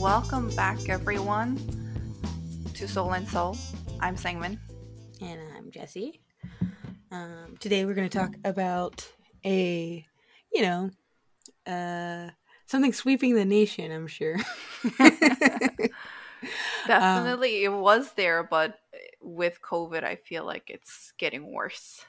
Welcome back, everyone, to Soul and Soul. I'm Sangmin. And I'm Jesse. Um, today we're going to talk about a, you know, uh, something sweeping the nation, I'm sure. Definitely, um, it was there, but with COVID, I feel like it's getting worse.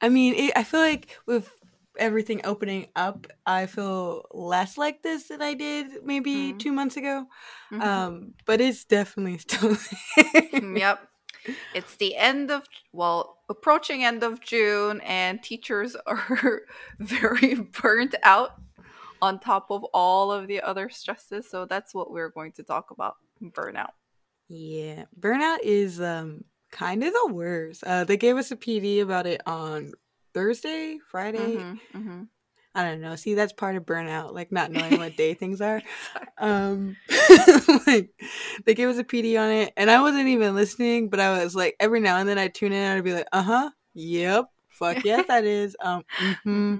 I mean, it, I feel like with everything opening up, I feel less like this than I did maybe mm-hmm. two months ago. Mm-hmm. Um, but it's definitely still. yep, it's the end of well, approaching end of June, and teachers are very burnt out on top of all of the other stresses. So that's what we're going to talk about: burnout. Yeah, burnout is um kind of the worst. Uh, they gave us a PD about it on Thursday, Friday. Mm-hmm, mm-hmm. I don't know. See, that's part of burnout, like not knowing what day things are. Um, like they gave us a PD on it, and I wasn't even listening, but I was like, every now and then I tune in and I'd be like, uh huh, yep, fuck yes, that is. Um, mm-hmm.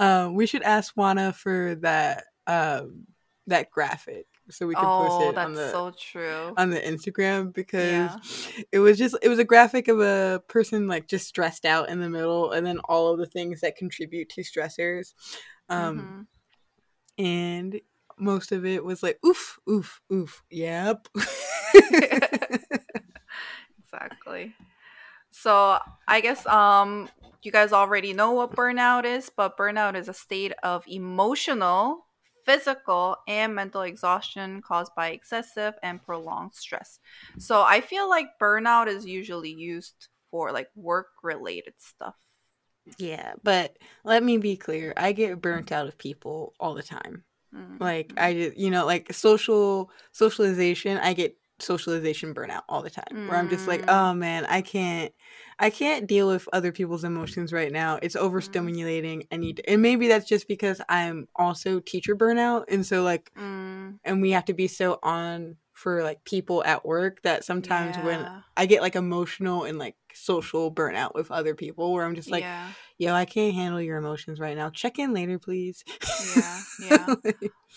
um, we should ask Juana for that um that graphic so we can oh, post it on the so true on the Instagram because yeah. it was just it was a graphic of a person like just stressed out in the middle and then all of the things that contribute to stressors um mm-hmm. and most of it was like oof oof oof yep exactly so i guess um you guys already know what burnout is but burnout is a state of emotional physical and mental exhaustion caused by excessive and prolonged stress. So I feel like burnout is usually used for like work related stuff. Yeah, but let me be clear. I get burnt out of people all the time. Mm-hmm. Like I you know, like social socialization, I get socialization burnout all the time mm. where i'm just like mm. oh man i can't i can't deal with other people's emotions right now it's mm. overstimulating i need to, and maybe that's just because i'm also teacher burnout and so like mm. and we have to be so on for like people at work that sometimes yeah. when I get like emotional and like social burnout with other people where I'm just like, yeah. yo, I can't handle your emotions right now. Check in later, please. Yeah, yeah.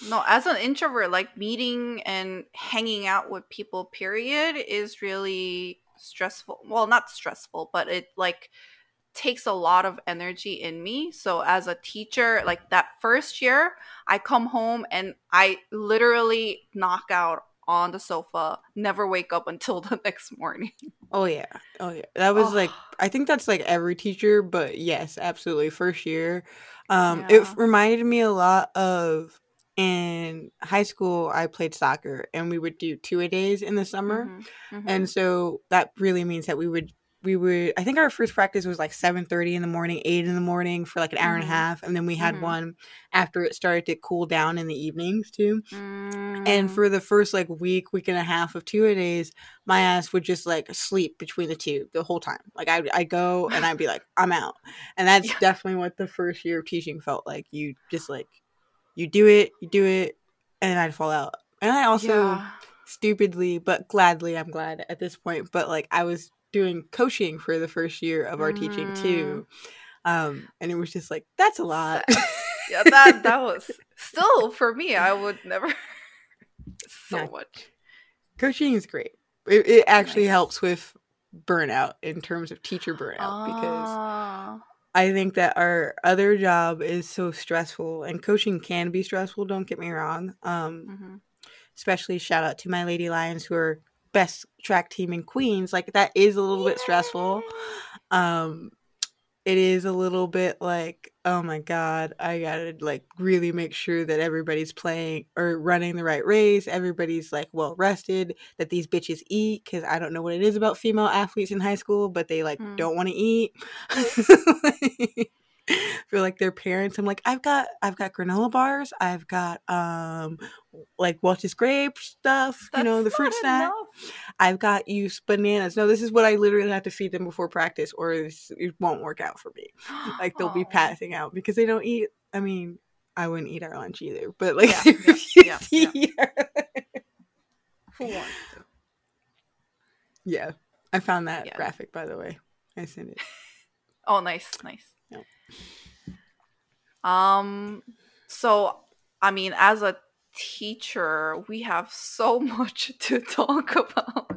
no, as an introvert, like meeting and hanging out with people, period, is really stressful. Well, not stressful, but it like takes a lot of energy in me. So as a teacher, like that first year, I come home and I literally knock out on the sofa, never wake up until the next morning. Oh yeah. Oh yeah. That was oh. like I think that's like every teacher, but yes, absolutely. First year. Um yeah. it reminded me a lot of in high school I played soccer and we would do two a days in the summer. Mm-hmm. Mm-hmm. And so that really means that we would we would i think our first practice was like 7.30 in the morning 8 in the morning for like an hour mm-hmm. and a mm-hmm. half and then we had mm-hmm. one after it started to cool down in the evenings too mm-hmm. and mm. for the first like week week and a half of two a days my ass would just like sleep between the two the whole time like i'd, I'd go and i'd be like i'm out and that's yeah. definitely what the first year of teaching felt like you just like you do it you do it and i'd fall out and i also yeah. stupidly but gladly i'm glad at this point but like i was doing coaching for the first year of our mm. teaching too. Um, and it was just like, that's a lot. yeah, that that was still for me, I would never so yeah. much. Coaching is great. It, it actually nice. helps with burnout in terms of teacher burnout because ah. I think that our other job is so stressful and coaching can be stressful, don't get me wrong. Um, mm-hmm. especially shout out to my lady lions who are best track team in Queens, like that is a little bit stressful. Um it is a little bit like, oh my god, I gotta like really make sure that everybody's playing or running the right race, everybody's like well rested, that these bitches eat because I don't know what it is about female athletes in high school, but they like mm. don't want to eat. feel like their parents. I'm like, I've got I've got granola bars, I've got um like Welch's grape stuff, That's you know, the fruit snack. I've got used bananas. No, this is what I literally have to feed them before practice, or it won't work out for me. Like they'll be passing out because they don't eat. I mean, I wouldn't eat our lunch either, but like, yeah, yeah, yeah, yeah. yeah. I found that graphic by the way. I sent it. Oh, nice, nice. Um, so I mean, as a teacher, we have so much to talk about.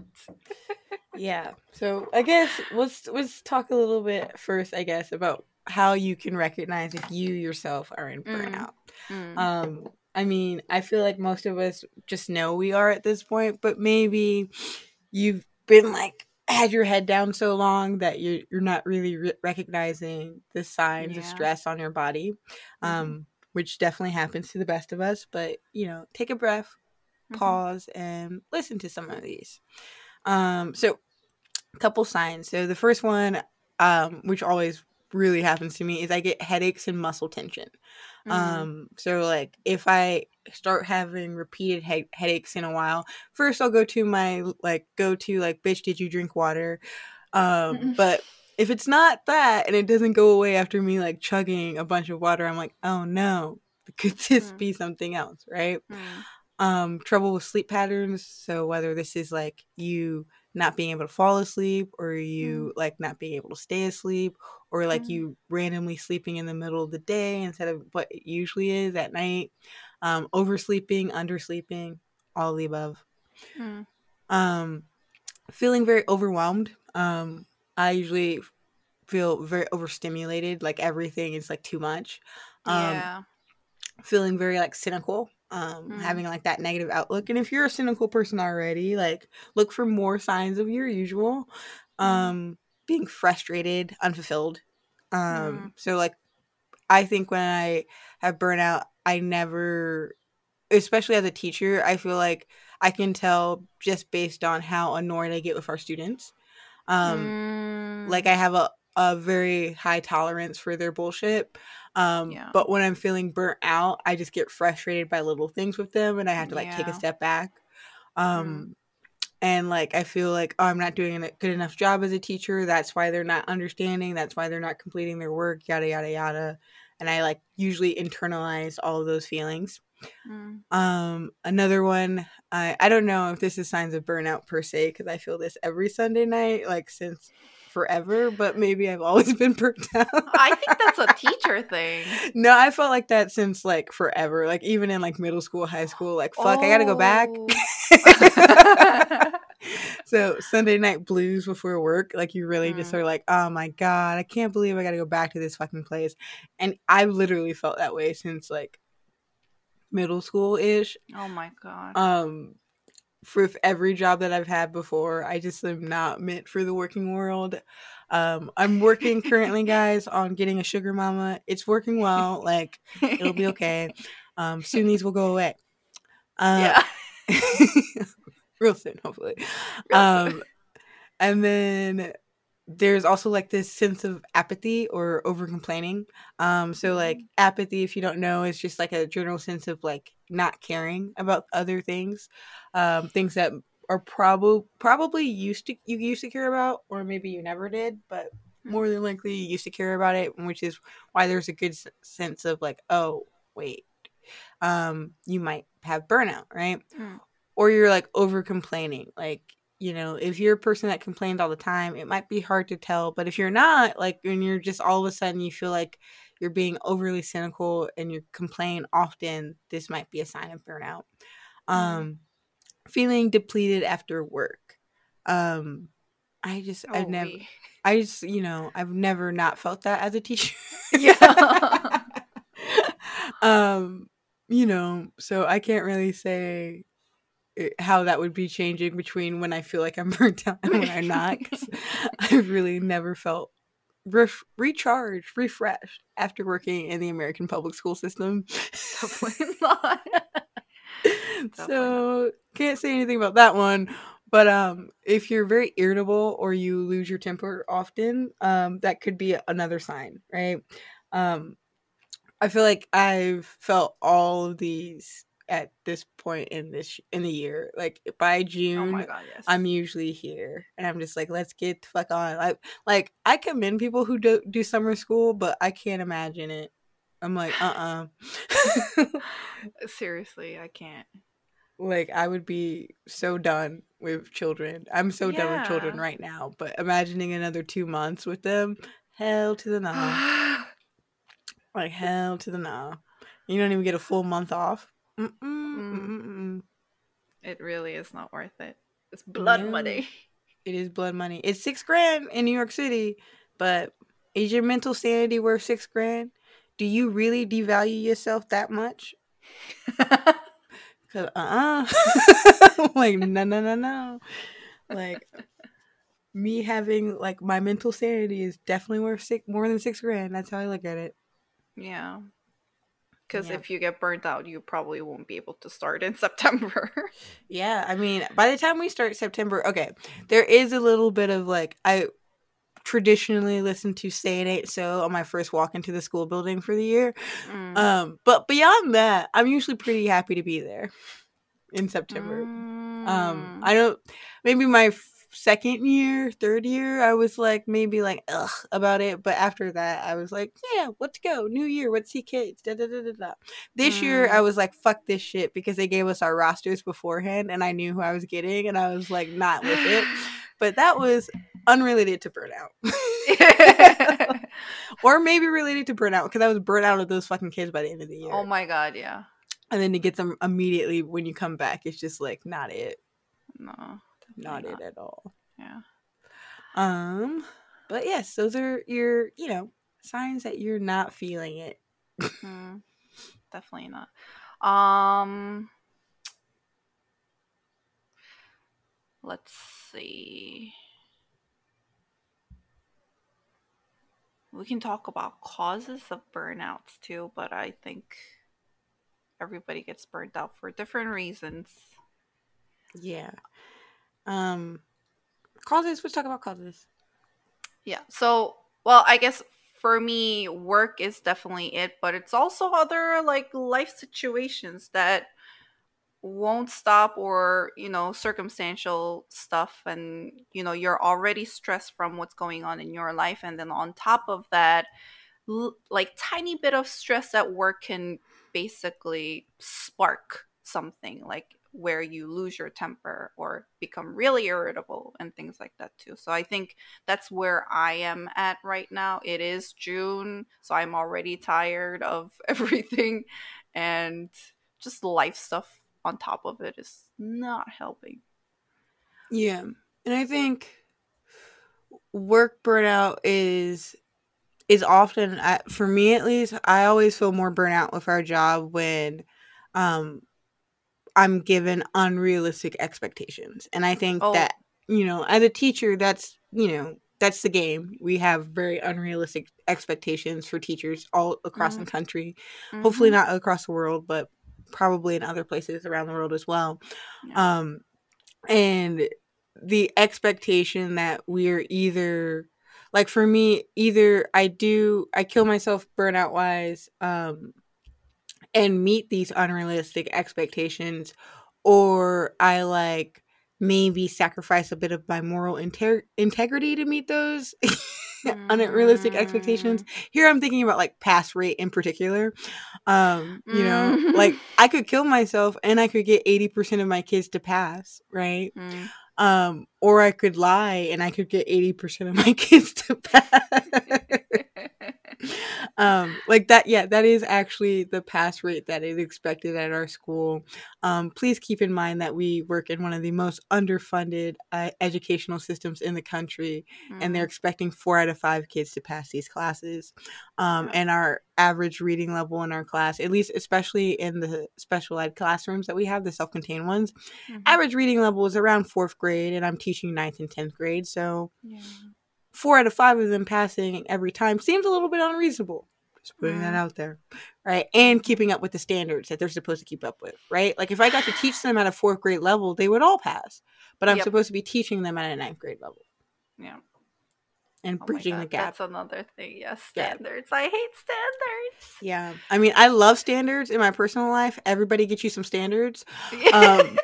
yeah. So I guess let's let's talk a little bit first, I guess, about how you can recognize if you yourself are in mm. burnout. Mm. Um, I mean, I feel like most of us just know we are at this point, but maybe you've been like had your head down so long that you're you're not really re- recognizing the signs yeah. of stress on your body, mm-hmm. um, which definitely happens to the best of us. But you know, take a breath, mm-hmm. pause, and listen to some of these. Um, so, a couple signs. So the first one, um, which always really happens to me, is I get headaches and muscle tension. Mm-hmm. Um, so like if I start having repeated he- headaches in a while, first I'll go to my like go to like bitch did you drink water? Um, but if it's not that and it doesn't go away after me like chugging a bunch of water, I'm like, "Oh no. Could this mm. be something else, right?" Mm. Um, trouble with sleep patterns, so whether this is like you not being able to fall asleep or you mm. like not being able to stay asleep or like mm. you randomly sleeping in the middle of the day instead of what it usually is at night um, oversleeping undersleeping all of the above mm. um, feeling very overwhelmed um, i usually feel very overstimulated like everything is like too much um, yeah feeling very like cynical um, mm. having like that negative outlook. And if you're a cynical person already, like look for more signs of your usual. Mm-hmm. Um, being frustrated, unfulfilled. Um, mm. so like I think when I have burnout, I never especially as a teacher, I feel like I can tell just based on how annoyed I get with our students. Um, mm. like I have a, a very high tolerance for their bullshit. Um, yeah. But when I'm feeling burnt out, I just get frustrated by little things with them and I have to like yeah. take a step back. Um, mm. And like, I feel like, oh, I'm not doing a good enough job as a teacher. That's why they're not understanding. That's why they're not completing their work, yada, yada, yada. And I like usually internalize all of those feelings. Mm. Um, another one, I, I don't know if this is signs of burnout per se, because I feel this every Sunday night, like since forever, but maybe I've always been burnt out. I think that's a teacher thing. No, I felt like that since like forever. Like even in like middle school, high school, like fuck, oh. I gotta go back. So Sunday night blues before work, like you really mm. just are like, oh my god, I can't believe I gotta go back to this fucking place. And I've literally felt that way since like middle school ish. Oh my god. Um for every job that I've had before. I just am not meant for the working world. Um, I'm working currently, guys, on getting a sugar mama. It's working well. Like it'll be okay. Um, soon these will go away. Uh, yeah, real soon, hopefully. Real um, soon. and then there's also like this sense of apathy or over complaining. Um, so like mm-hmm. apathy, if you don't know, is just like a general sense of like not caring about other things, um, things that are probably probably used to you used to care about, or maybe you never did, but more than likely you used to care about it, which is why there's a good sense of like, oh wait, um, you might have burnout, right? Mm. Or you're like over complaining, like you know, if you're a person that complains all the time, it might be hard to tell. But if you're not, like, when you're just all of a sudden you feel like you're being overly cynical and you complain often, this might be a sign of burnout. Mm-hmm. Um, feeling depleted after work. Um, I just, oh, I've never. I just, you know, I've never not felt that as a teacher. yeah. um, you know, so I can't really say how that would be changing between when I feel like I'm burnt out and when I'm not. Cause I've really never felt re- recharged, refreshed after working in the American public school system. So can't say anything about that one. But um, if you're very irritable or you lose your temper often, um, that could be another sign, right? Um, I feel like I've felt all of these at this point in this in the year. Like by oh June, oh God, yes. I'm usually here, and I'm just like, let's get the fuck on. Like, like I commend people who do do summer school, but I can't imagine it. I'm like, uh, uh-uh. uh Seriously, I can't. Like, I would be so done with children. I'm so yeah. done with children right now. But imagining another two months with them, hell to the no. like hell to the no. You don't even get a full month off. Mm-mm, mm. It really is not worth it. It's blood money. It is blood money. It's six grand in New York City, but is your mental sanity worth six grand? Do you really devalue yourself that much? Cause uh uh like no no no no. Like me having like my mental sanity is definitely worth six more than six grand. That's how I look at it. Yeah. Because yeah. if you get burnt out, you probably won't be able to start in September. yeah, I mean, by the time we start September, okay, there is a little bit of like I traditionally listen to Say It Ain't So on my first walk into the school building for the year. Mm. Um, but beyond that, I'm usually pretty happy to be there in September. Um, mm. Um, I don't maybe my second year, third year, I was like maybe like ugh about it, but after that, I was like, yeah, let's go, new year, let's see kids. Da, da, da, da, da. This mm. year, I mm. was like, fuck this shit because they gave us our rosters beforehand, and I knew who I was getting, and I was like not with it. But that was unrelated to burnout. or maybe related to burnout because I was burnt out of those fucking kids by the end of the year. Oh my god, yeah. And then to get them immediately when you come back, it's just like not it. No not, not, it at all. Yeah. Um, but yes, those are your, you know, signs that you're not feeling it. mm, definitely not. Um, let's see. We can talk about causes of burnouts too, but I think everybody gets burnt out for different reasons. Yeah. Um, causes. Let's talk about causes. Yeah. So, well, I guess for me, work is definitely it, but it's also other like life situations that won't stop or you know circumstantial stuff and you know you're already stressed from what's going on in your life and then on top of that l- like tiny bit of stress at work can basically spark something like where you lose your temper or become really irritable and things like that too. So I think that's where I am at right now. It is June, so I'm already tired of everything and just life stuff on top of it is not helping. Yeah. And I think work burnout is is often for me at least i always feel more burnout with our job when um I'm given unrealistic expectations. And I think oh. that, you know, as a teacher, that's, you know, that's the game. We have very unrealistic expectations for teachers all across mm-hmm. the country. Mm-hmm. Hopefully not across the world, but probably in other places around the world as well. Yeah. Um and the expectation that we're either like for me either I do I kill myself burnout wise um and meet these unrealistic expectations or I like maybe sacrifice a bit of my moral inter- integrity to meet those unrealistic expectations. Mm. Here I'm thinking about like pass rate in particular. Um, you know, mm. like I could kill myself and I could get 80% of my kids to pass, right? Mm. Um, or I could lie and I could get 80% of my kids to pass um like that yeah that is actually the pass rate that is expected at our school um please keep in mind that we work in one of the most underfunded uh, educational systems in the country mm. and they're mm-hmm. expecting four out of five kids to pass these classes um and our average reading level in our class at least especially in the special ed classrooms that we have the self-contained ones mm-hmm. average reading level is around fourth grade and i'm teaching ninth and 10th grade so yeah four out of five of them passing every time seems a little bit unreasonable. Just putting mm. that out there, right? And keeping up with the standards that they're supposed to keep up with, right? Like if I got to teach them at a fourth grade level, they would all pass, but I'm yep. supposed to be teaching them at a ninth grade level. Yeah. And oh bridging the gap. That's another thing. Yes, standards. Yeah. I hate standards. Yeah. I mean, I love standards in my personal life. Everybody get you some standards. Um,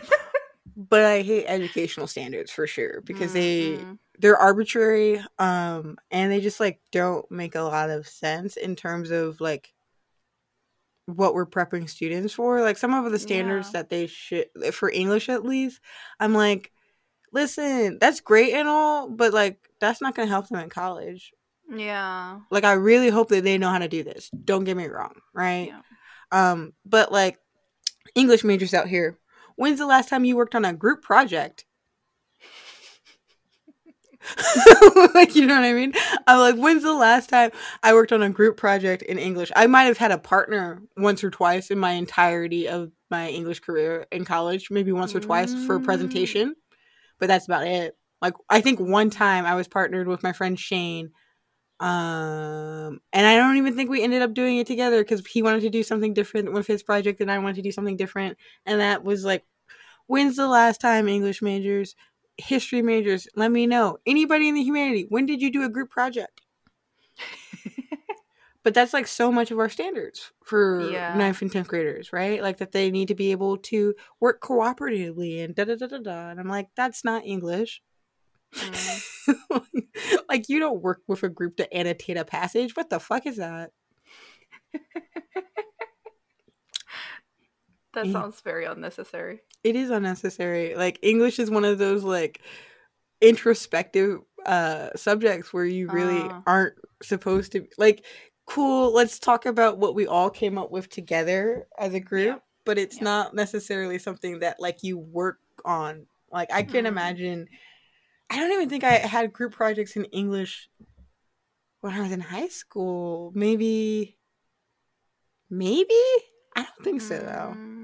but I hate educational standards for sure because mm-hmm. they they're arbitrary um and they just like don't make a lot of sense in terms of like what we're prepping students for like some of the standards yeah. that they should for english at least i'm like listen that's great and all but like that's not gonna help them in college yeah like i really hope that they know how to do this don't get me wrong right yeah. um but like English majors out here. When's the last time you worked on a group project? like you know what I mean? I'm like, when's the last time I worked on a group project in English? I might have had a partner once or twice in my entirety of my English career in college, maybe once or twice for a presentation, but that's about it. Like I think one time I was partnered with my friend Shane. Um, and I don't even think we ended up doing it together because he wanted to do something different with his project and I wanted to do something different. And that was like, when's the last time English majors history majors, let me know. Anybody in the humanity, when did you do a group project? but that's like so much of our standards for yeah. ninth and tenth graders, right? Like that they need to be able to work cooperatively and da da da da da. And I'm like, that's not English. Mm. like you don't work with a group to annotate a passage. What the fuck is that? That sounds very unnecessary. It is unnecessary. Like English is one of those like introspective uh subjects where you really uh. aren't supposed to like cool, let's talk about what we all came up with together as a group, yeah. but it's yeah. not necessarily something that like you work on. Like I can mm. imagine I don't even think I had group projects in English when I was in high school. Maybe maybe I don't think so though.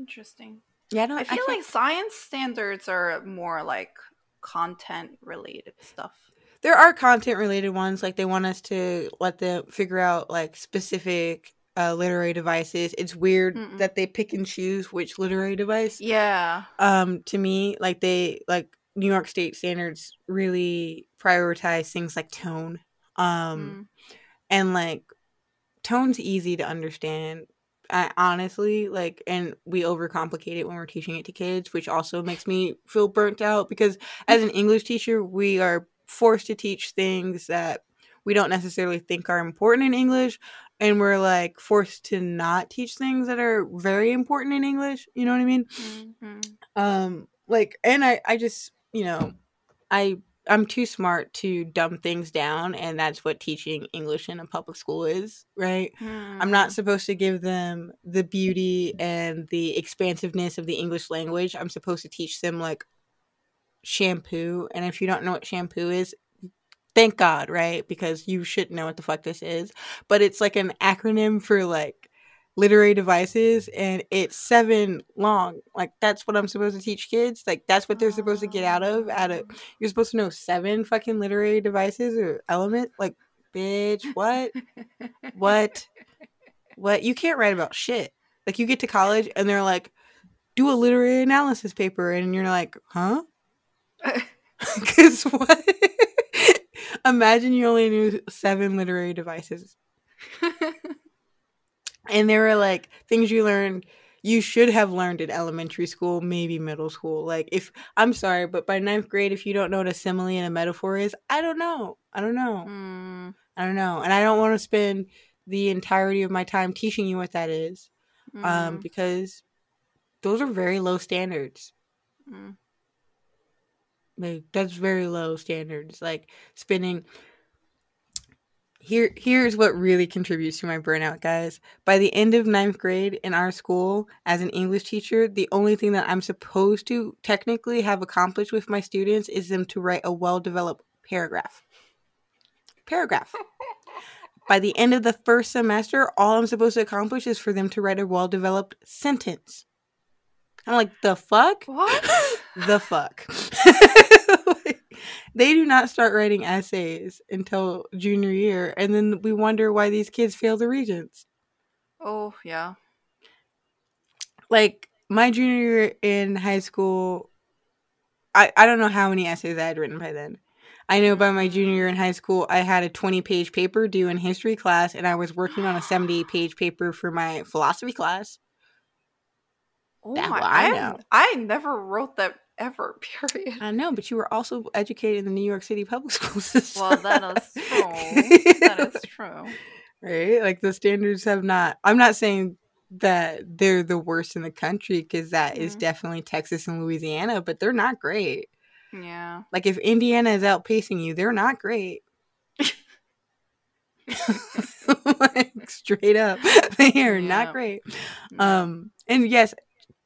Interesting. Yeah, no, I feel I like science standards are more like content related stuff. There are content related ones, like they want us to let them figure out like specific uh, literary devices. It's weird Mm-mm. that they pick and choose which literary device. Yeah. Um, to me, like they like New York State standards really prioritize things like tone. Um, mm. and like tone's easy to understand. I honestly like, and we overcomplicate it when we're teaching it to kids, which also makes me feel burnt out because as an English teacher, we are forced to teach things that we don't necessarily think are important in English. And we're like forced to not teach things that are very important in English. You know what I mean? Mm-hmm. Um, like, and I, I just, you know, I I'm too smart to dumb things down, and that's what teaching English in a public school is, right? Mm. I'm not hmm. supposed to give them the beauty and the expansiveness of the English language. I'm supposed to teach them like shampoo, and if you don't know what shampoo is, thank God, right? Because you should know what the fuck this is. But it's like an acronym for like literary devices and it's seven long like that's what i'm supposed to teach kids like that's what they're supposed to get out of out of you're supposed to know seven fucking literary devices or element like bitch what? What? What? You can't write about shit. Like you get to college and they're like do a literary analysis paper and you're like huh? Because what? Imagine you only knew seven literary devices and there were like things you learned you should have learned in elementary school, maybe middle school. Like if I'm sorry, but by ninth grade, if you don't know what a simile and a metaphor is, I don't know. I don't know. Mm. I don't know. And I don't want to spend the entirety of my time teaching you what that is. Mm. Um, because those are very low standards. Mm. Like that's very low standards. Like spending here here's what really contributes to my burnout guys. By the end of ninth grade in our school as an english teacher the only thing that i'm supposed to technically have accomplished with my students is them to write a well-developed paragraph. Paragraph. By the end of the first semester all i'm supposed to accomplish is for them to write a well-developed sentence. I'm like the fuck? What? The fuck they do not start writing essays until junior year, and then we wonder why these kids fail the regents. Oh yeah, like my junior year in high school, I I don't know how many essays I had written by then. I know by my junior year in high school, I had a 20 page paper due in history class, and I was working on a 70 page paper for my philosophy class. Oh that my! I, know. I never wrote that ever. Period. I know, but you were also educated in the New York City public school system. Well, that is true. that is true. Right? Like the standards have not. I'm not saying that they're the worst in the country because that mm-hmm. is definitely Texas and Louisiana, but they're not great. Yeah. Like if Indiana is outpacing you, they're not great. like straight up. They are yeah. not great. Um and yes,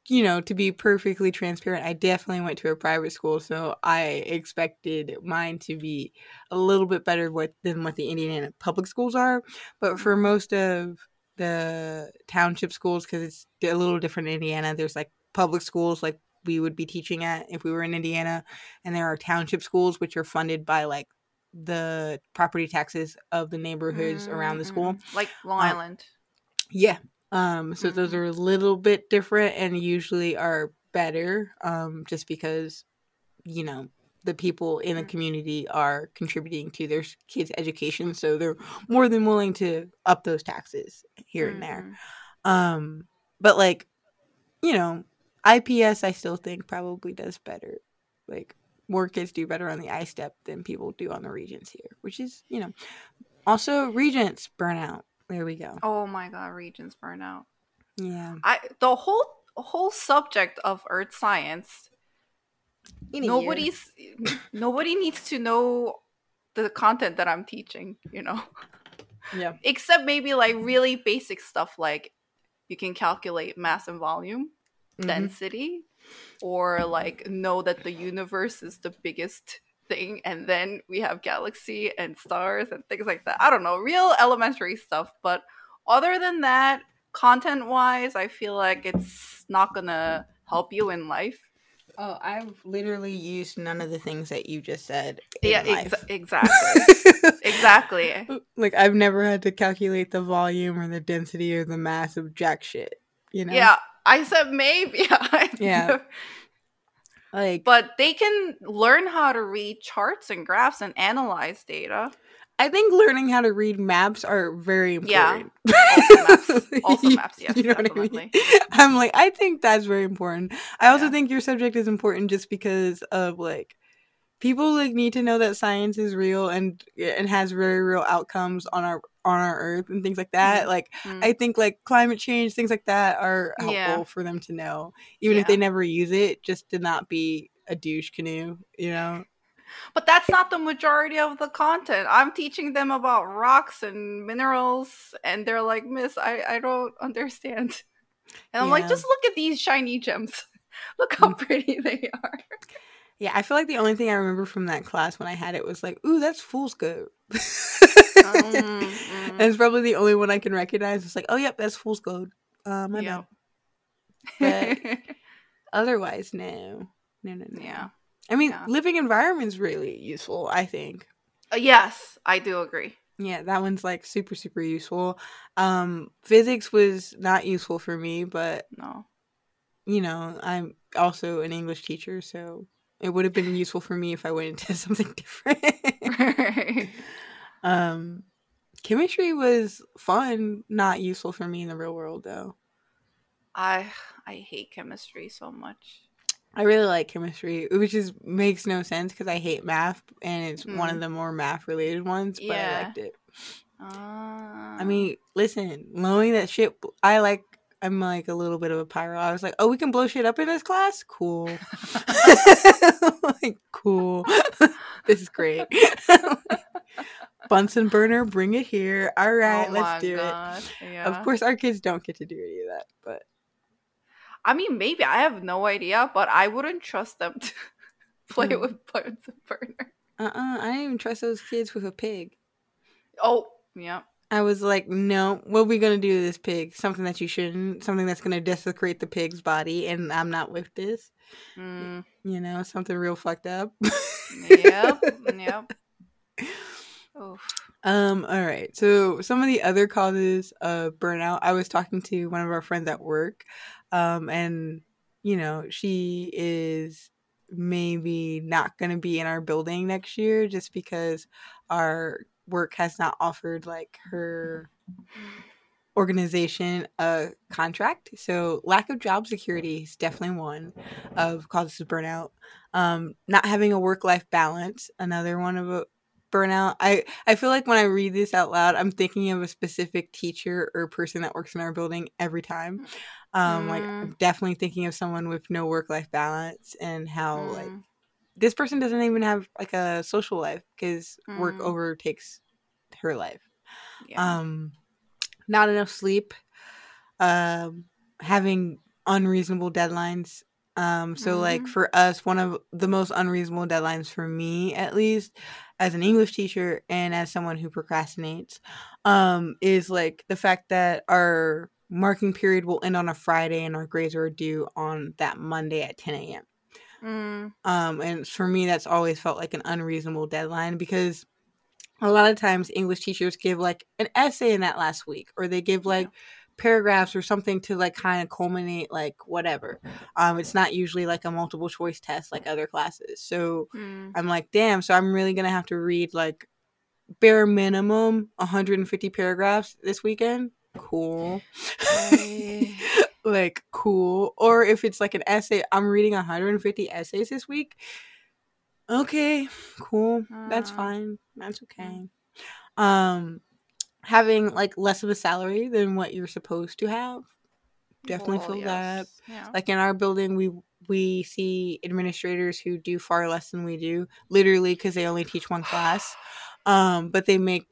you know, to be perfectly transparent, I definitely went to a private school, so I expected mine to be a little bit better what, than what the Indiana public schools are. But for mm-hmm. most of the township schools, because it's a little different in Indiana, there's like public schools like we would be teaching at if we were in Indiana, and there are township schools which are funded by like the property taxes of the neighborhoods mm-hmm. around the school, mm-hmm. like Long um, Island. Yeah, um, so mm-hmm. those are a little bit different and usually are better, um, just because, you know, the people in the mm-hmm. community are contributing to their kids' education, so they're more than willing to up those taxes here mm-hmm. and there. Mm-hmm. Um, but like, you know, IPS I still think probably does better. Like more kids do better on the I-STEP than people do on the Regents here, which is, you know, also Regents burnout. There we go. Oh my god, Regents burn out. Yeah. I the whole whole subject of earth science nobody's nobody needs to know the content that I'm teaching, you know. Yeah. Except maybe like really basic stuff like you can calculate mass and volume, mm-hmm. density, or like know that the universe is the biggest thing and then we have galaxy and stars and things like that. I don't know real elementary stuff but other than that content wise i feel like it's not gonna help you in life. Oh i've literally used none of the things that you just said yeah ex- exactly. Exactly. Like i've never had to calculate the volume or the density or the mass of jack shit you know? Yeah i said maybe. Yeah like, but they can learn how to read charts and graphs and analyze data. I think learning how to read maps are very important. Yeah. Also maps. Also maps, yes. you know definitely. what I mean? I'm like, I think that's very important. I also yeah. think your subject is important just because of like people like need to know that science is real and and has very real outcomes on our on our earth and things like that mm-hmm. like mm-hmm. i think like climate change things like that are helpful yeah. for them to know even yeah. if they never use it just to not be a douche canoe you know but that's not the majority of the content i'm teaching them about rocks and minerals and they're like miss i i don't understand and i'm yeah. like just look at these shiny gems look how mm. pretty they are yeah, I feel like the only thing I remember from that class when I had it was like, "Ooh, that's fool's gold." um, mm. And it's probably the only one I can recognize. It's like, "Oh, yep, that's fool's gold." Uh, my yep. bad. But otherwise, no, no, no, no. Yeah. I mean, yeah. living environment's really useful. I think. Uh, yes, I do agree. Yeah, that one's like super, super useful. Um, physics was not useful for me, but no, you know, I'm also an English teacher, so it would have been useful for me if I went into something different. um, chemistry was fun, not useful for me in the real world though. I I hate chemistry so much. I really like chemistry, which is makes no sense because I hate math, and it's mm. one of mm. the more math related ones. But yeah. I liked it. Uh... I mean, listen, knowing that shit, I like I'm like a little bit of a pyro. I was like, oh, we can blow shit up in this class? Cool. like, cool. this is great. Bunsen burner, bring it here. All right, oh let's do God. it. Yeah. Of course, our kids don't get to do any of that, but. I mean, maybe. I have no idea, but I wouldn't trust them to play mm. with Bunsen burner. Uh uh-uh, uh I didn't even trust those kids with a pig. Oh, yeah. I was like, no, what are we gonna do to this pig? Something that you shouldn't. Something that's gonna desecrate the pig's body, and I'm not with this. Mm. You know, something real fucked up. yep. Yep. Oof. Um. All right. So some of the other causes of burnout. I was talking to one of our friends at work, um, and you know, she is maybe not going to be in our building next year just because our work has not offered like her organization a contract. So lack of job security is definitely one of causes of burnout. Um, not having a work life balance, another one of a burnout. I I feel like when I read this out loud, I'm thinking of a specific teacher or person that works in our building every time. Um, mm. Like I'm definitely thinking of someone with no work life balance and how mm. like this person doesn't even have like a social life because mm. work overtakes her life Yeah. Um, not enough sleep. Um, having unreasonable deadlines. Um, so mm-hmm. like for us, one of the most unreasonable deadlines for me, at least, as an English teacher and as someone who procrastinates, um, is like the fact that our marking period will end on a Friday and our grades are due on that Monday at 10 a.m. Mm. Um, and for me, that's always felt like an unreasonable deadline because a lot of times English teachers give like an essay in that last week, or they give like paragraphs or something to like kind of culminate like whatever. Um, it's not usually like a multiple choice test like other classes. So mm. I'm like, damn. So I'm really gonna have to read like bare minimum 150 paragraphs this weekend. Cool. like cool. Or if it's like an essay, I'm reading 150 essays this week. Okay, cool. That's uh. fine. That's okay. Um having like less of a salary than what you're supposed to have. Definitely feel yes. that. Yeah. Like in our building we we see administrators who do far less than we do, literally because they only teach one class. Um, but they make,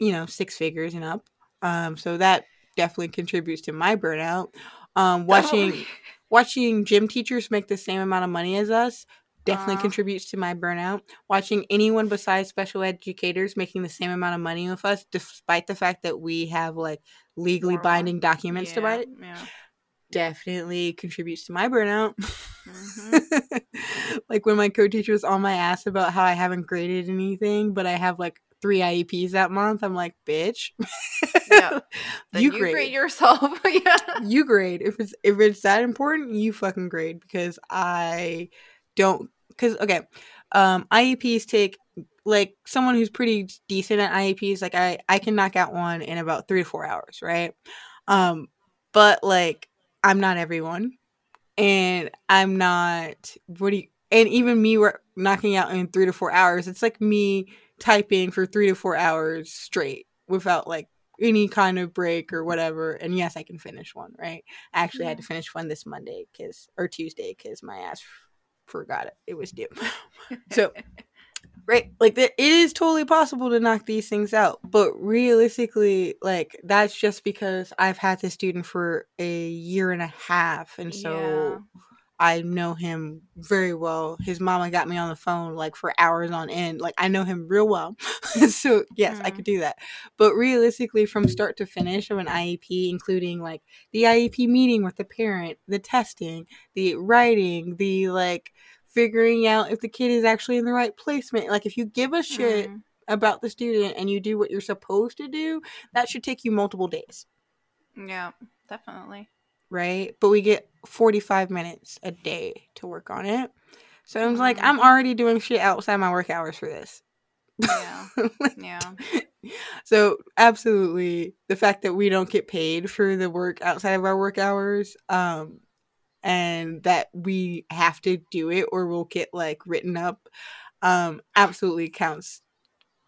you know, six figures and up. Um, so that definitely contributes to my burnout. Um, watching watching gym teachers make the same amount of money as us definitely uh, contributes to my burnout. Watching anyone besides special educators making the same amount of money with us, despite the fact that we have like legally binding documents yeah, to buy it, yeah. definitely contributes to my burnout. Mm-hmm. like when my co-teacher was on my ass about how I haven't graded anything, but I have like three IEPs that month. I'm like, bitch. yeah. you, you grade. grade yourself. yeah. You grade. If it's if it's that important, you fucking grade because I don't because okay. Um IEPs take like someone who's pretty decent at IEPs, like I I can knock out one in about three to four hours, right? Um, but like I'm not everyone, and I'm not what do you and even me we're knocking out in three to four hours. It's like me typing for three to four hours straight without like any kind of break or whatever. And yes, I can finish one, right? I actually yeah. had to finish one this Monday because or Tuesday because my ass forgot it. It was due. so right like it is totally possible to knock these things out but realistically like that's just because i've had this student for a year and a half and so yeah. I know him very well. His mama got me on the phone like for hours on end. Like I know him real well. so yes, mm-hmm. I could do that. But realistically, from start to finish of an IEP, including like the IEP meeting with the parent, the testing, the writing, the like figuring out if the kid is actually in the right placement. Like if you give a shit mm-hmm. about the student and you do what you're supposed to do, that should take you multiple days. Yeah, definitely right? But we get 45 minutes a day to work on it. So I was like, I'm mm-hmm. already doing shit outside my work hours for this. Yeah. yeah. So absolutely the fact that we don't get paid for the work outside of our work hours, um, and that we have to do it or we'll get like written up, um, absolutely counts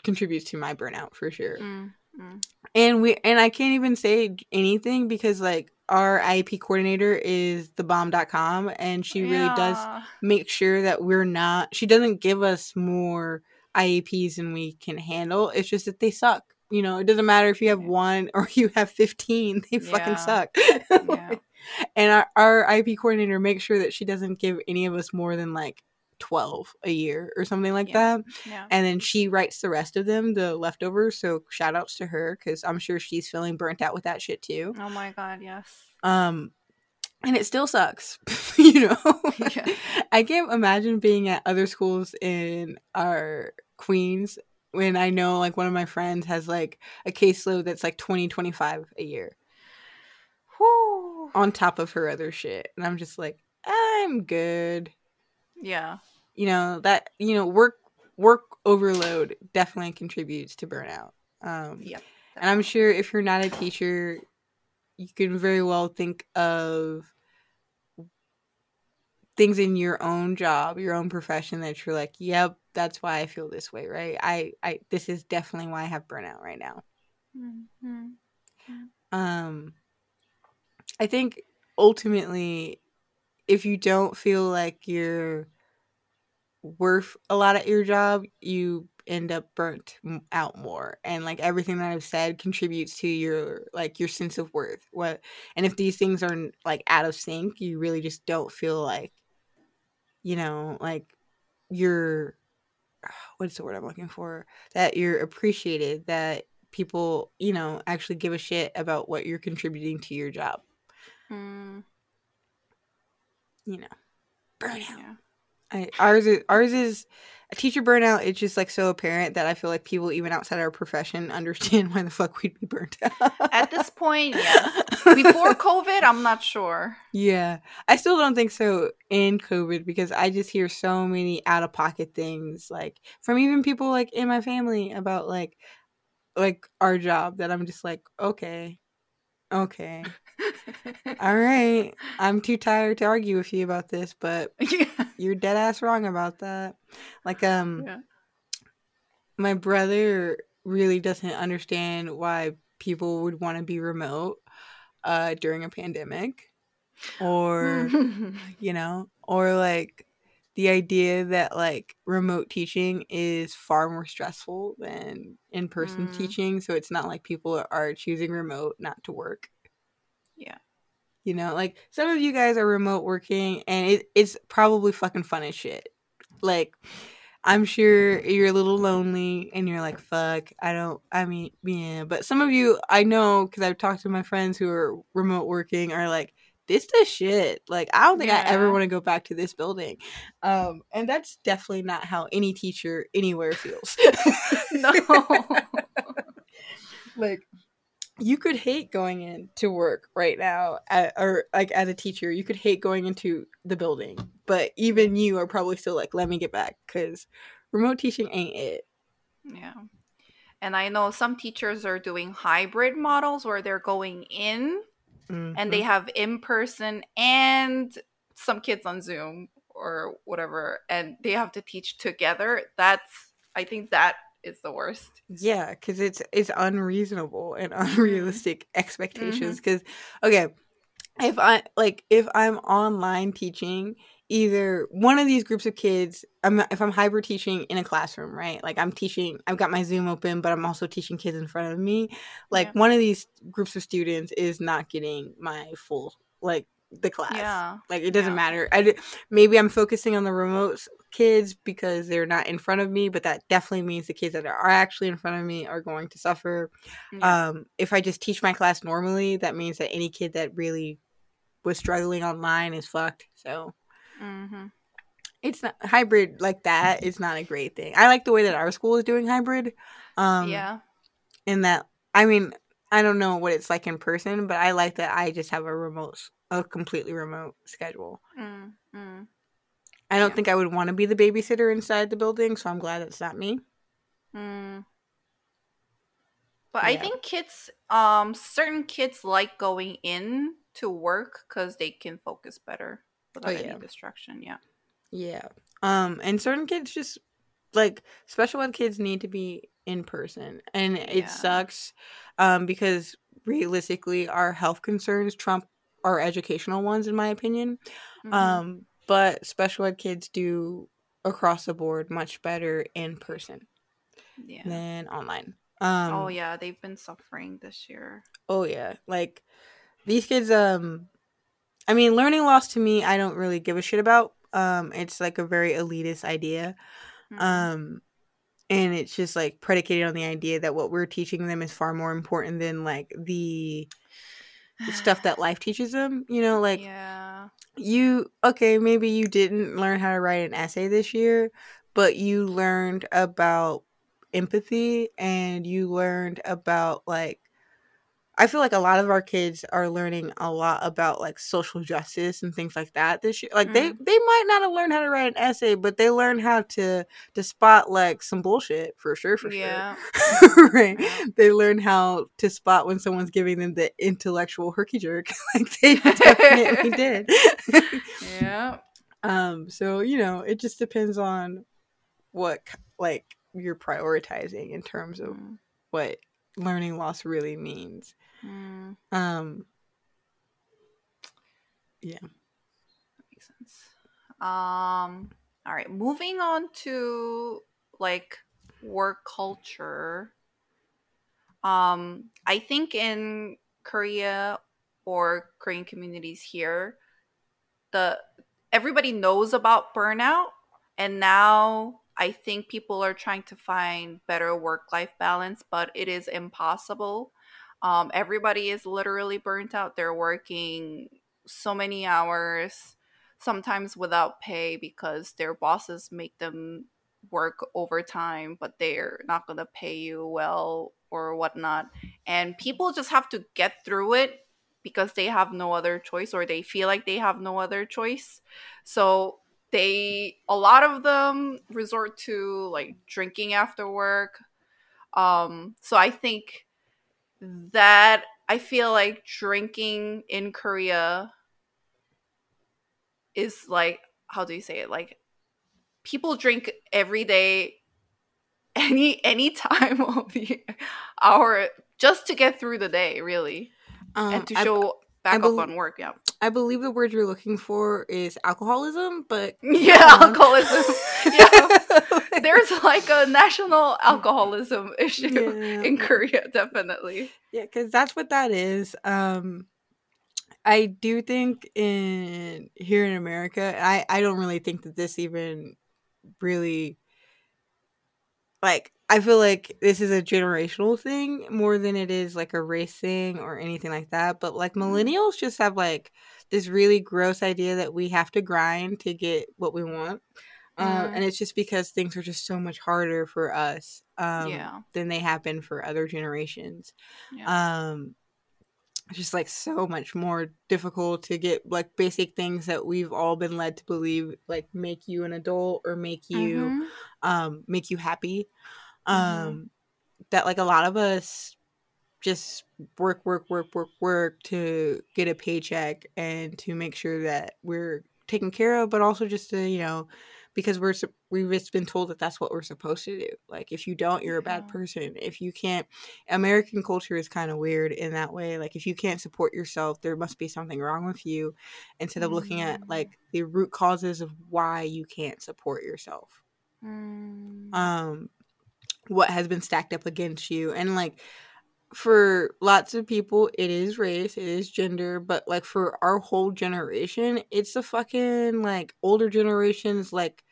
contributes to my burnout for sure. Mm, mm. And we and I can't even say anything because like our IEP coordinator is thebomb.com and she really yeah. does make sure that we're not she doesn't give us more IEPs than we can handle. It's just that they suck. You know, it doesn't matter if you have one or you have 15, they yeah. fucking suck. yeah. And our, our IEP coordinator makes sure that she doesn't give any of us more than like 12 a year or something like yeah. that. Yeah. And then she writes the rest of them, the leftovers. So shout outs to her because I'm sure she's feeling burnt out with that shit too. Oh my God, yes. Um, and it still sucks, you know. yeah. I can't imagine being at other schools in our Queens when I know like one of my friends has like a caseload that's like 20, 25 a year. Whew. On top of her other shit. And I'm just like, I'm good. Yeah. You know, that you know, work work overload definitely contributes to burnout. Um yep, and I'm sure if you're not a teacher, you can very well think of things in your own job, your own profession that you're like, "Yep, that's why I feel this way." Right? I I this is definitely why I have burnout right now. Mm-hmm. Um I think ultimately if you don't feel like you're worth a lot at your job, you end up burnt out more and like everything that i've said contributes to your like your sense of worth what and if these things are like out of sync you really just don't feel like you know like you're what's the word i'm looking for that you're appreciated that people you know actually give a shit about what you're contributing to your job mm. You know burnout yeah. I, ours is ours is a teacher burnout. It's just like so apparent that I feel like people even outside our profession understand why the fuck we'd be burnt out. At this point, yes. Before COVID, I'm not sure. Yeah, I still don't think so in COVID because I just hear so many out of pocket things like from even people like in my family about like like our job that I'm just like okay, okay. All right. I'm too tired to argue with you about this, but yeah. you're dead ass wrong about that. Like um yeah. my brother really doesn't understand why people would want to be remote uh during a pandemic or you know, or like the idea that like remote teaching is far more stressful than in-person mm. teaching so it's not like people are choosing remote not to work. You know, like some of you guys are remote working and it, it's probably fucking fun as shit. Like, I'm sure you're a little lonely and you're like, fuck, I don't, I mean, yeah. But some of you, I know, because I've talked to my friends who are remote working, are like, this does shit. Like, I don't think yeah. I ever want to go back to this building. Um, and that's definitely not how any teacher anywhere feels. no. like, you could hate going in to work right now at, or like as a teacher you could hate going into the building but even you are probably still like let me get back because remote teaching ain't it yeah and i know some teachers are doing hybrid models where they're going in mm-hmm. and they mm-hmm. have in person and some kids on zoom or whatever and they have to teach together that's i think that is the worst. Yeah, because it's it's unreasonable and mm-hmm. unrealistic expectations. Because mm-hmm. okay, if I like if I'm online teaching, either one of these groups of kids, I'm if I'm hybrid teaching in a classroom, right? Like I'm teaching, I've got my Zoom open, but I'm also teaching kids in front of me. Like yeah. one of these groups of students is not getting my full like the class. Yeah. Like it doesn't yeah. matter. I maybe I'm focusing on the remote kids because they're not in front of me, but that definitely means the kids that are actually in front of me are going to suffer. Yeah. Um, if I just teach my class normally, that means that any kid that really was struggling online is fucked. So mm-hmm. it's not hybrid like that is not a great thing. I like the way that our school is doing hybrid. Um, yeah. In that, I mean, I don't know what it's like in person, but I like that I just have a remote a completely remote schedule. Mm, mm. I don't yeah. think I would want to be the babysitter inside the building, so I'm glad it's not me. Mm. But yeah. I think kids, um, certain kids like going in to work because they can focus better without oh, yeah. any distraction. Yeah. Yeah. Um, and certain kids just like special ed kids need to be in person, and it sucks, um, because realistically, our health concerns trump our educational ones, in my opinion. Mm-hmm. Um, but special ed kids do across the board much better in person yeah. than online. Um, oh yeah, they've been suffering this year. Oh yeah, like these kids. Um, I mean, learning loss to me, I don't really give a shit about. Um, it's like a very elitist idea. Mm-hmm. Um, and it's just like predicated on the idea that what we're teaching them is far more important than like the stuff that life teaches them. You know, like yeah. You okay, maybe you didn't learn how to write an essay this year, but you learned about empathy and you learned about like I feel like a lot of our kids are learning a lot about like social justice and things like that this year. Like mm. they they might not have learned how to write an essay, but they learn how to to spot like some bullshit for sure, for yeah. sure. right. Yeah. They learn how to spot when someone's giving them the intellectual herky jerk. like they definitely did. yeah. Um, so you know, it just depends on what like you're prioritizing in terms of mm. what learning loss really means. Mm. Um. Yeah. That makes sense. Um. All right. Moving on to like work culture, um, I think in Korea or Korean communities here, the everybody knows about burnout, and now I think people are trying to find better work life balance, but it is impossible. Um, everybody is literally burnt out. They're working so many hours, sometimes without pay because their bosses make them work overtime, but they're not going to pay you well or whatnot. And people just have to get through it because they have no other choice or they feel like they have no other choice. So they a lot of them resort to like drinking after work. Um so I think that I feel like drinking in Korea is like how do you say it? Like people drink every day any any time of the hour just to get through the day, really. Um, and to show back I up on work, yeah. I believe the word you're looking for is alcoholism, but yeah, alcoholism. yeah, there's like a national alcoholism issue yeah. in Korea, definitely. Yeah, because that's what that is. Um, I do think in here in America, I I don't really think that this even really like I feel like this is a generational thing more than it is like a race thing or anything like that. But like mm-hmm. millennials just have like this really gross idea that we have to grind to get what we want. Um, and it's just because things are just so much harder for us um, yeah. than they have been for other generations. Yeah. Um, just like so much more difficult to get like basic things that we've all been led to believe like make you an adult or make you mm-hmm. um make you happy mm-hmm. um mm-hmm. that like a lot of us just work work work work work to get a paycheck and to make sure that we're taken care of but also just to you know because we're we've just been told that that's what we're supposed to do. Like if you don't, you're a bad person. If you can't, American culture is kind of weird in that way. Like if you can't support yourself, there must be something wrong with you. Instead of looking at mm. like the root causes of why you can't support yourself. Mm. Um, what has been stacked up against you, and like for lots of people it is race it is gender but like for our whole generation it's the fucking like older generations like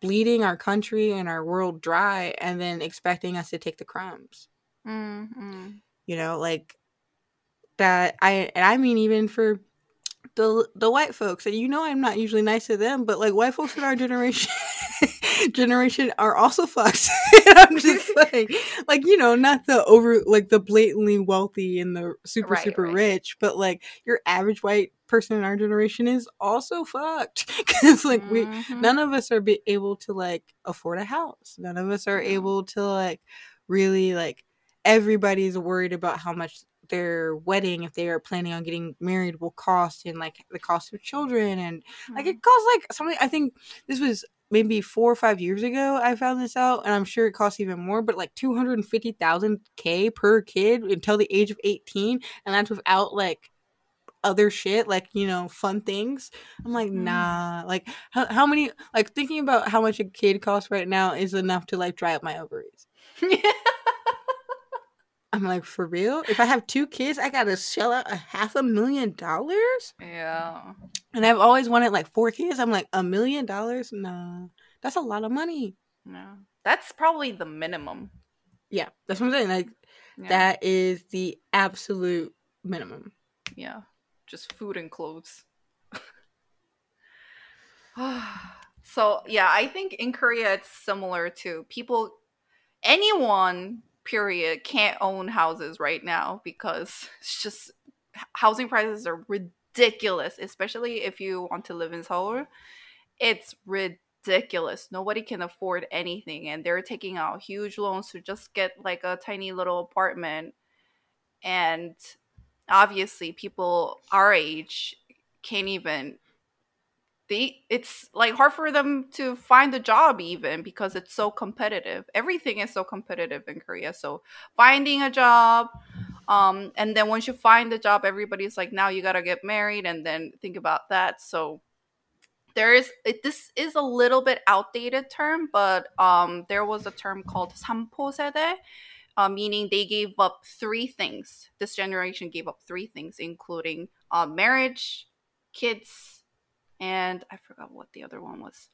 bleeding our country and our world dry and then expecting us to take the crumbs. Mm-hmm. You know, like that I and I mean even for the the white folks and you know I'm not usually nice to them, but like white folks in our generation generation are also fucked. I'm just like, like you know, not the over like the blatantly wealthy and the super right, super right. rich, but like your average white person in our generation is also fucked because like mm-hmm. we none of us are be able to like afford a house. None of us are able to like really like everybody's worried about how much their wedding if they are planning on getting married will cost and like the cost of children and like it mm-hmm. costs like something i think this was maybe four or five years ago I found this out, and I'm sure it costs even more, but like two hundred and fifty thousand K per kid until the age of eighteen, and that's without like other shit, like, you know, fun things. I'm like, mm. nah. Like how how many like thinking about how much a kid costs right now is enough to like dry up my ovaries. I'm like, for real? If I have two kids, I gotta shell out a half a million dollars? Yeah. And I've always wanted like four kids. I'm like, a million dollars? Nah. That's a lot of money. No. That's probably the minimum. Yeah. That's what I'm saying. Like yeah. that is the absolute minimum. Yeah. Just food and clothes. so yeah, I think in Korea it's similar to people anyone period can't own houses right now because it's just housing prices are ridiculous, especially if you want to live in Seoul. It's ridiculous. Nobody can afford anything and they're taking out huge loans to just get like a tiny little apartment. And obviously people our age can't even they it's like hard for them to find a job even because it's so competitive everything is so competitive in korea so finding a job um and then once you find the job everybody's like now you gotta get married and then think about that so there is it, this is a little bit outdated term, but um, there was a term called 삼포세대, uh, meaning they gave up three things. This generation gave up three things, including uh, marriage, kids, and I forgot what the other one was.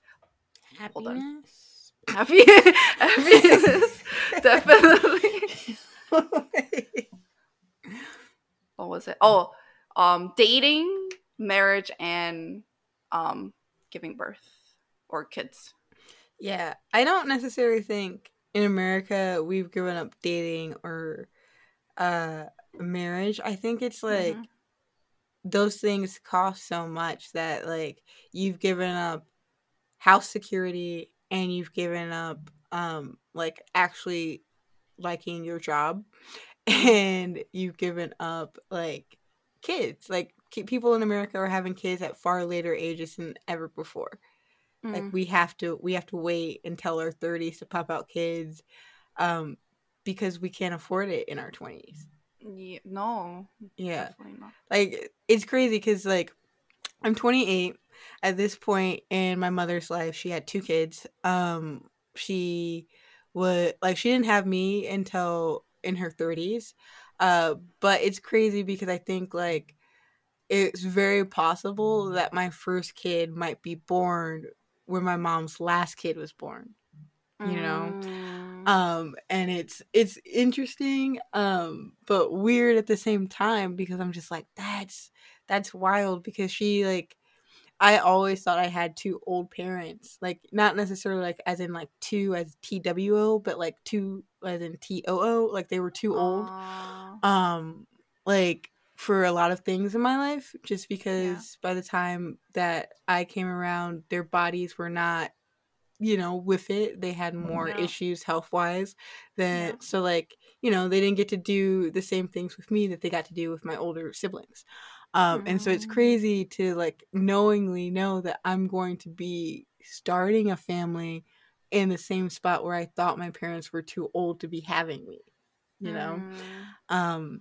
Happiness. Happy, happiness, definitely. what was it? Oh, um, dating, marriage, and um, giving birth or kids. Yeah, I don't necessarily think in America we've given up dating or uh marriage. I think it's like mm-hmm. Those things cost so much that like you've given up house security and you've given up um like actually liking your job and you've given up like kids. Like people in america are having kids at far later ages than ever before. Mm. like we have to we have to wait until our 30s to pop out kids um because we can't afford it in our 20s yeah, no yeah. like it's crazy because like i'm 28 at this point in my mother's life. She had two kids. Um she would like she didn't have me until in her 30s uh but it's crazy because i think like it's very possible that my first kid might be born when my mom's last kid was born. You know? Mm. Um and it's it's interesting um but weird at the same time because i'm just like that's that's wild because she like I always thought I had two old parents, like not necessarily like as in like two as T W O, but like two as in T O O, like they were too old. Um, like for a lot of things in my life, just because yeah. by the time that I came around, their bodies were not, you know, with it. They had more yeah. issues health wise. That yeah. so like you know they didn't get to do the same things with me that they got to do with my older siblings. Um, and so it's mm. crazy to like knowingly know that I'm going to be starting a family in the same spot where I thought my parents were too old to be having me, you know? Mm. Um,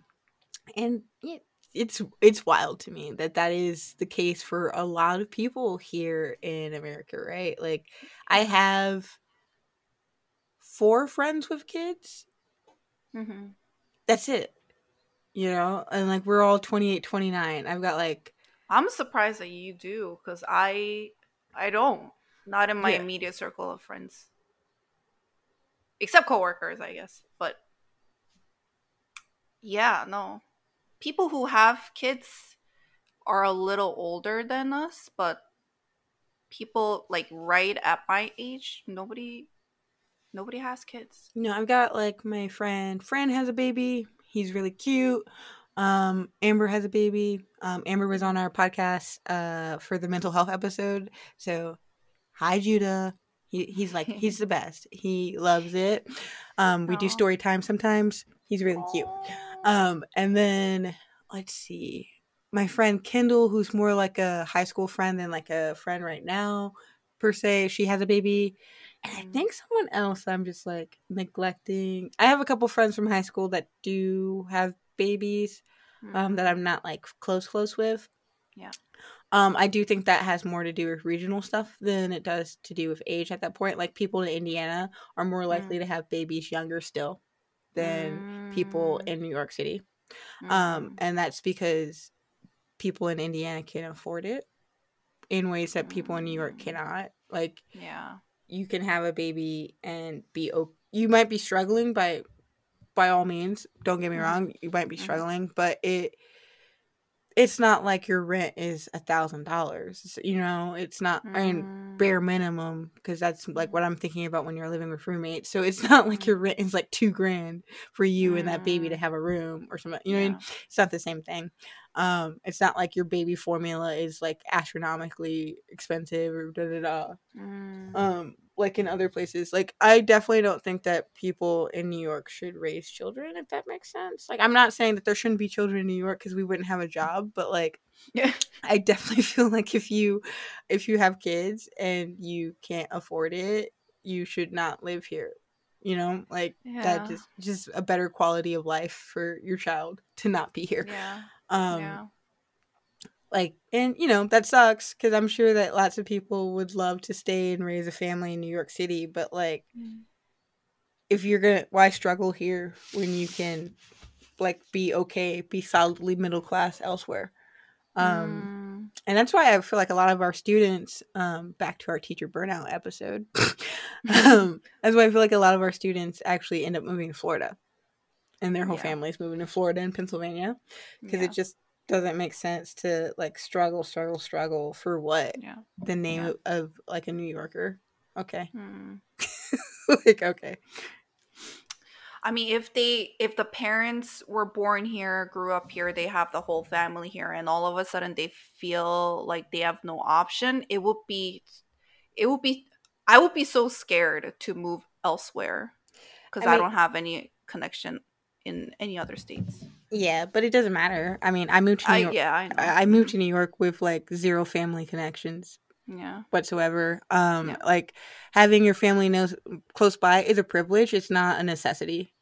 and it, it's it's wild to me that that is the case for a lot of people here in America, right? Like I have four friends with kids. Mm-hmm. That's it you know and like we're all 28 29 i've got like i'm surprised that you do because i i don't not in my yeah. immediate circle of friends except coworkers i guess but yeah no people who have kids are a little older than us but people like right at my age nobody nobody has kids no i've got like my friend fran has a baby He's really cute. Um, Amber has a baby. Um, Amber was on our podcast uh, for the mental health episode. So, hi, Judah. He, he's like, he's the best. He loves it. Um, we Aww. do story time sometimes. He's really cute. Um, and then, let's see. My friend Kendall, who's more like a high school friend than like a friend right now, per se, she has a baby. And I mm. think someone else I'm just like neglecting. I have a couple friends from high school that do have babies um, that I'm not like close close with. Yeah. Um, I do think that has more to do with regional stuff than it does to do with age at that point. Like people in Indiana are more likely mm. to have babies younger still than mm. people in New York City. Um, mm-hmm. Um, and that's because people in Indiana can afford it in ways that people in New York mm. cannot. Like, yeah, you can have a baby and be you might be struggling but by all means don't get me mm-hmm. wrong you might be mm-hmm. struggling but it it's not like your rent is a thousand dollars you know it's not mm. i mean mm. bare minimum because that's like what i'm thinking about when you're living with roommates so it's not like your rent is like two grand for you mm. and that baby to mm. have a room or something you know yeah. I mean? it's not the same thing um it's not like your baby formula is like astronomically expensive or da da da mm. um like in other places. Like I definitely don't think that people in New York should raise children if that makes sense. Like I'm not saying that there shouldn't be children in New York cuz we wouldn't have a job, but like yeah. I definitely feel like if you if you have kids and you can't afford it, you should not live here. You know, like yeah. that just just a better quality of life for your child to not be here. Yeah. Um yeah like and you know that sucks because i'm sure that lots of people would love to stay and raise a family in new york city but like mm. if you're gonna why struggle here when you can like be okay be solidly middle class elsewhere um mm. and that's why i feel like a lot of our students um back to our teacher burnout episode um that's why i feel like a lot of our students actually end up moving to florida and their whole yeah. families moving to florida and pennsylvania because yeah. it just doesn't make sense to like struggle, struggle, struggle for what? Yeah. The name yeah. Of, like a New Yorker. Okay. Hmm. like okay. I mean, if they if the parents were born here, grew up here, they have the whole family here, and all of a sudden they feel like they have no option, it would be, it would be, I would be so scared to move elsewhere because I, mean, I don't have any connection in any other states. Yeah, but it doesn't matter. I mean, I moved to New York. Yeah, I, know. I moved to New York with like zero family connections. Yeah. Whatsoever. Um, yeah. like having your family knows close by is a privilege. It's not a necessity.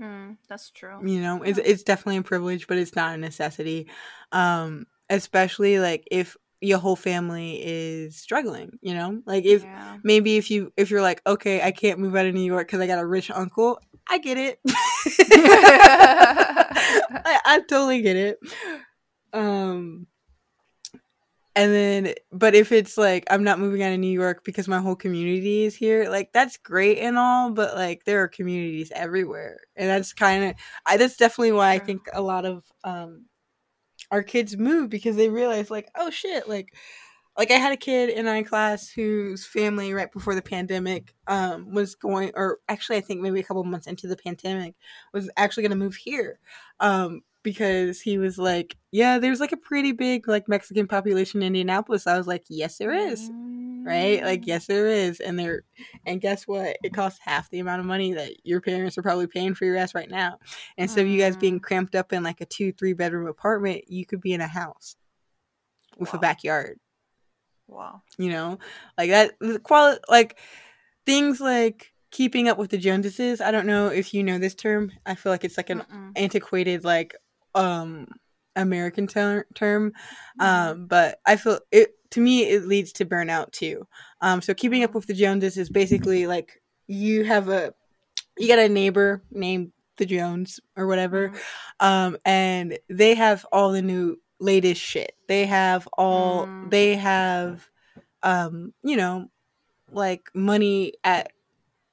Mm, that's true. You know, yeah. it's it's definitely a privilege, but it's not a necessity. Um, especially like if your whole family is struggling you know like if yeah. maybe if you if you're like okay i can't move out of new york because i got a rich uncle I get it. I, I totally get it. Um, and then, but if it's like I'm not moving out of New York because my whole community is here, like that's great and all, but like there are communities everywhere, and that's kind of I. That's definitely why I think a lot of um our kids move because they realize like, oh shit, like like I had a kid in my class whose family right before the pandemic um, was going, or actually I think maybe a couple months into the pandemic was actually going to move here um, because he was like, yeah, there's like a pretty big like Mexican population in Indianapolis. I was like, yes, there is, right? Like, yes, there is, and there, and guess what? It costs half the amount of money that your parents are probably paying for your ass right now. And so, you guys being cramped up in like a two, three bedroom apartment, you could be in a house with wow. a backyard Wow. You know, like that the quality like things like keeping up with the Joneses. I don't know if you know this term. I feel like it's like an Mm-mm. antiquated like um American ter- term. Mm-hmm. Um but I feel it to me it leads to burnout too. Um so keeping up mm-hmm. with the Joneses is basically like you have a you got a neighbor named the Jones or whatever. Mm-hmm. Um and they have all the new latest shit. They have all mm. they have um, you know, like money at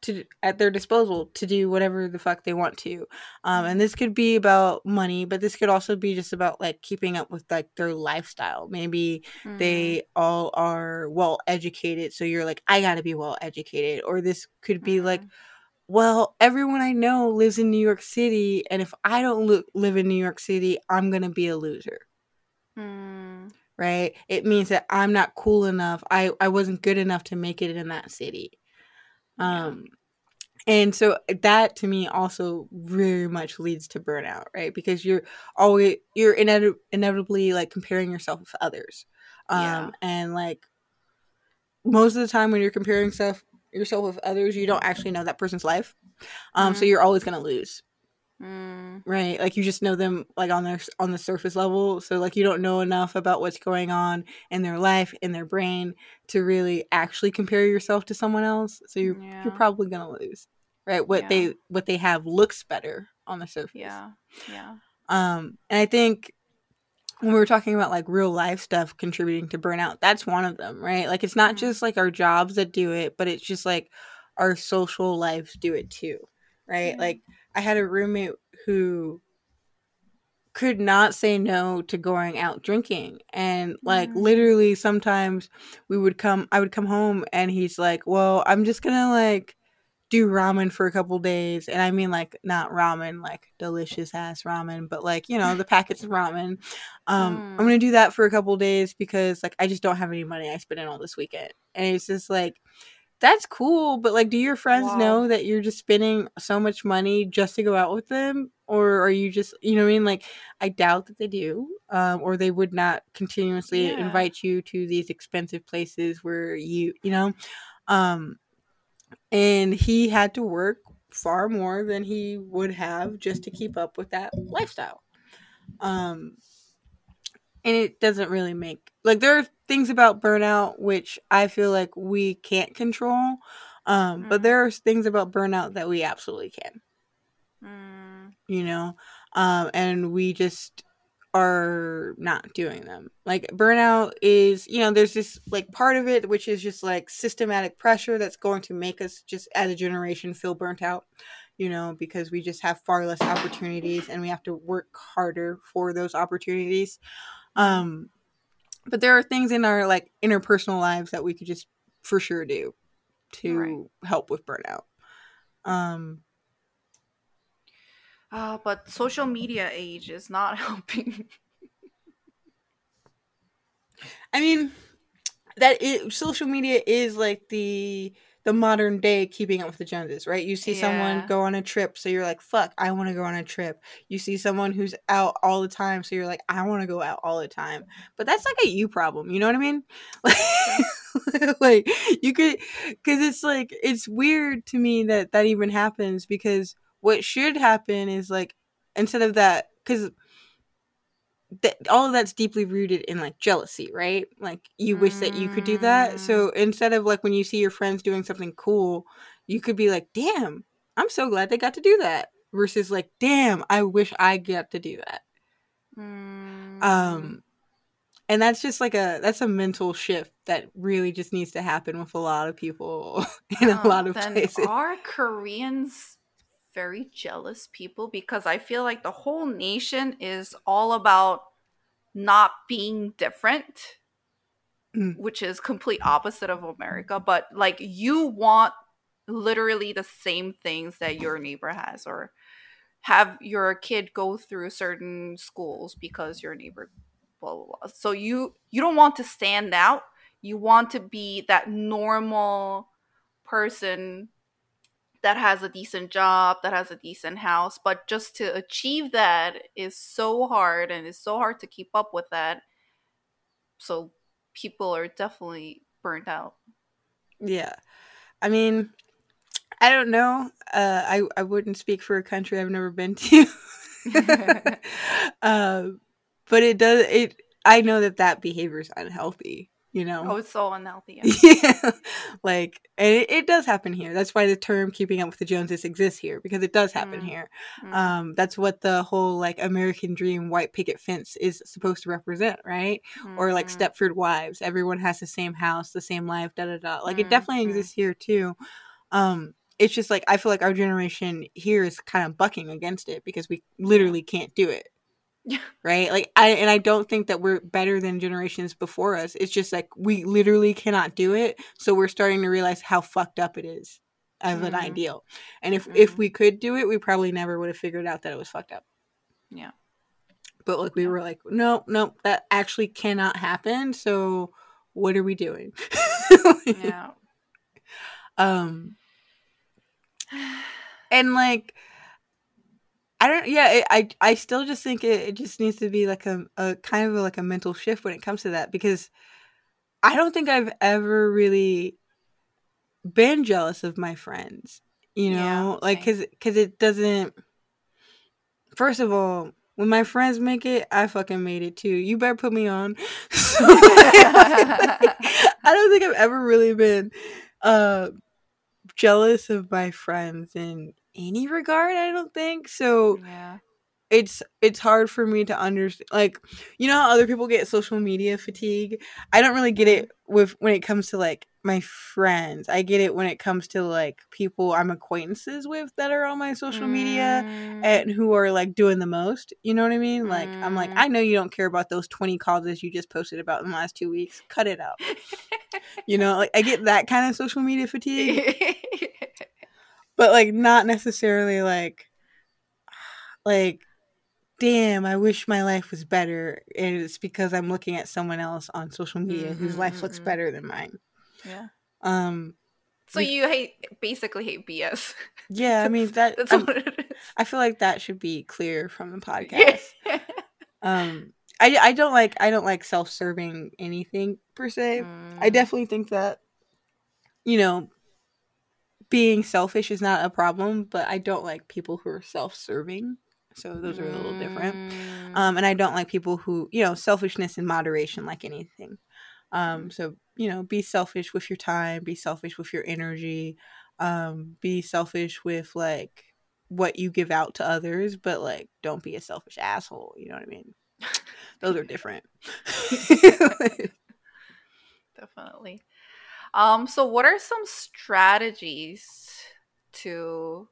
to at their disposal to do whatever the fuck they want to. Um and this could be about money, but this could also be just about like keeping up with like their lifestyle. Maybe mm. they all are well educated, so you're like I got to be well educated or this could be mm. like well, everyone I know lives in New York City, and if I don't lo- live in New York City, I'm gonna be a loser. Mm. Right? It means that I'm not cool enough. I, I wasn't good enough to make it in that city. Um and so that to me also very much leads to burnout, right? Because you're always you're inevit- inevitably like comparing yourself with others. Um yeah. and like most of the time when you're comparing stuff yourself with others, you don't actually know that person's life. Um mm-hmm. so you're always going to lose. Mm. Right. Like you just know them like on their on the surface level. So like you don't know enough about what's going on in their life, in their brain to really actually compare yourself to someone else. So you're yeah. you're probably gonna lose. Right. What yeah. they what they have looks better on the surface. Yeah. Yeah. Um and I think when we were talking about like real life stuff contributing to burnout, that's one of them, right? Like it's not mm. just like our jobs that do it, but it's just like our social lives do it too. Right. Like I had a roommate who could not say no to going out drinking and like mm. literally sometimes we would come I would come home and he's like, "Well, I'm just going to like do ramen for a couple days." And I mean like not ramen like delicious ass ramen, but like, you know, the packets of ramen. Um mm. I'm going to do that for a couple days because like I just don't have any money I spent it all this weekend. And it's just like that's cool, but like, do your friends wow. know that you're just spending so much money just to go out with them? Or are you just, you know what I mean? Like, I doubt that they do, um, or they would not continuously yeah. invite you to these expensive places where you, you know, um, and he had to work far more than he would have just to keep up with that lifestyle. Um, and it doesn't really make like there are things about burnout which I feel like we can't control. Um, mm. but there are things about burnout that we absolutely can. Mm. You know? Um, and we just are not doing them. Like burnout is, you know, there's this like part of it which is just like systematic pressure that's going to make us just as a generation feel burnt out, you know, because we just have far less opportunities and we have to work harder for those opportunities. Um but there are things in our like interpersonal lives that we could just for sure do to right. help with burnout. Um uh, but social media age is not helping. I mean, that it, social media is like the the modern day keeping up with the Joneses, right? You see yeah. someone go on a trip, so you're like, "Fuck, I want to go on a trip." You see someone who's out all the time, so you're like, "I want to go out all the time." But that's like a you problem, you know what I mean? Like, like you could, because it's like it's weird to me that that even happens because what should happen is like instead of that because that all of that's deeply rooted in like jealousy right like you wish that you could do that so mm. instead of like when you see your friends doing something cool you could be like damn i'm so glad they got to do that versus like damn i wish i got to do that mm. um and that's just like a that's a mental shift that really just needs to happen with a lot of people in a lot of places are koreans very jealous people because I feel like the whole nation is all about not being different, mm. which is complete opposite of America. But like you want literally the same things that your neighbor has, or have your kid go through certain schools because your neighbor blah blah blah. So you you don't want to stand out. You want to be that normal person that has a decent job, that has a decent house. But just to achieve that is so hard and it's so hard to keep up with that. So people are definitely burnt out. Yeah. I mean, I don't know. Uh, I, I wouldn't speak for a country I've never been to. uh, but it does, it, I know that that behavior is unhealthy you know? Oh it's so unhealthy yeah, like it, it, does happen here. That's why the term keeping up with the joneses exists here because it does happen mm. here. Mm. um that's what the whole like american dream white picket fence is supposed to represent right? Mm. or like mm-hmm. stepford wives. Everyone has the same house the same life da da da. Like it definitely exists here too. Um it's just like i feel like our generation here is kind of bucking against it because we literally can't do it right? Like i and i don't think that we're better than generations before us. It's just like we literally cannot do it. So we're starting to realize how fucked up it is as mm. an mm-hmm. ideal. And if mm. if mm-hmm. we could do it we probably never would have figured out that it was fucked up. Yeah. But like we were like no no that actually cannot happen. So what are we doing? Yeah. Um and like I don't. Yeah, it, I I still just think it, it just needs to be like a, a kind of a, like a mental shift when it comes to that because I don't think I've ever really been jealous of my friends. You know, yeah, like because because it doesn't. First of all, when my friends make it, I fucking made it too. You better put me on. I don't think I've ever really been uh jealous of my friends and any regard i don't think so yeah it's it's hard for me to understand like you know how other people get social media fatigue i don't really get it mm-hmm. with when it comes to like my friends i get it when it comes to like people i'm acquaintances with that are on my social mm. media and who are like doing the most you know what i mean like mm. i'm like mm. i know you don't care about those 20 causes you just posted about in the last two weeks cut it out you know like i get that kind of social media fatigue but like not necessarily like like damn i wish my life was better and it's because i'm looking at someone else on social media mm-hmm, whose life looks mm-hmm. better than mine yeah um so you hate basically hate bs yeah i mean that that's what it is i feel like that should be clear from the podcast um I, I don't like I don't like self-serving anything per se. Mm. I definitely think that you know being selfish is not a problem, but I don't like people who are self-serving. So those are a little different. Mm. Um, and I don't like people who, you know, selfishness in moderation, like anything. Um, so you know, be selfish with your time, be selfish with your energy, um, be selfish with like what you give out to others, but like don't be a selfish asshole. You know what I mean? Those are different. Definitely. Um, so what are some strategies to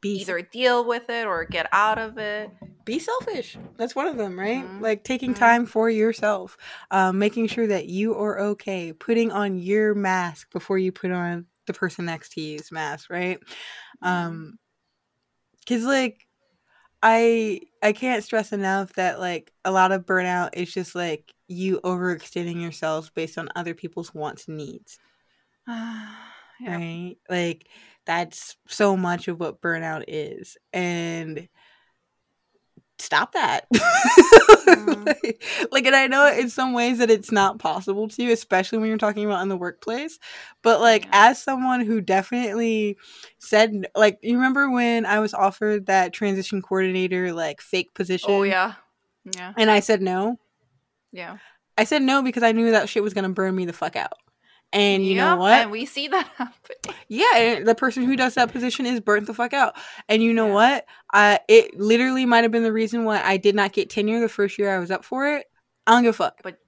be either deal with it or get out of it? Be selfish. That's one of them, right? Mm-hmm. Like taking mm-hmm. time for yourself, um, making sure that you are okay, putting on your mask before you put on the person next to you's mask, right? Mm-hmm. Um, cause like I I can't stress enough that like a lot of burnout is just like you overextending yourselves based on other people's wants and needs. yeah. Right? Like that's so much of what burnout is. And stop that. Mm. like, like, and I know in some ways that it's not possible to, you, especially when you're talking about in the workplace. But like, yeah. as someone who definitely said, like, you remember when I was offered that transition coordinator, like, fake position? Oh, yeah. Yeah. And I said no. Yeah. I said no because I knew that shit was going to burn me the fuck out. And you yep, know what? And we see that happen. Yeah, the person who does that position is burnt the fuck out. And you know yeah. what? Uh, it literally might have been the reason why I did not get tenure the first year I was up for it. I don't give a fuck. But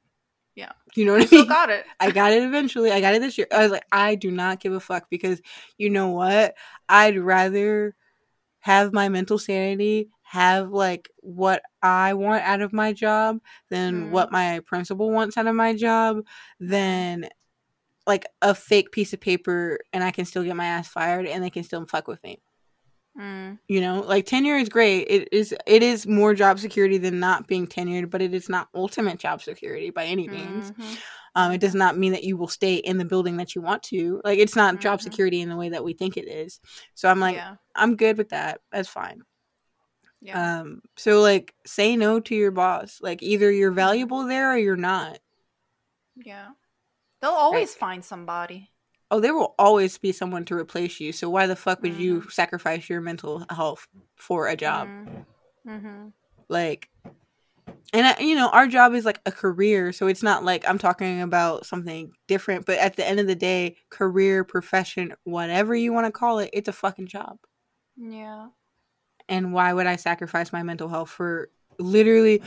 yeah, you know what I mean. got it. I got it eventually. I got it this year. I was like, I do not give a fuck because you know what? I'd rather have my mental sanity have like what I want out of my job than mm. what my principal wants out of my job than like a fake piece of paper and I can still get my ass fired and they can still fuck with me. Mm. You know, like tenure is great. It is it is more job security than not being tenured, but it is not ultimate job security by any means. Mm-hmm. Um, it does not mean that you will stay in the building that you want to. Like it's not mm-hmm. job security in the way that we think it is. So I'm like, yeah. I'm good with that. That's fine. Yeah. Um. So like, say no to your boss. Like either you're valuable there or you're not. Yeah. They'll always right. find somebody. Oh, there will always be someone to replace you. So why the fuck would mm-hmm. you sacrifice your mental health for a job? Mm-hmm. mm-hmm. Like, and I, you know, our job is like a career, so it's not like I'm talking about something different. But at the end of the day, career, profession, whatever you want to call it, it's a fucking job. Yeah. And why would I sacrifice my mental health for literally?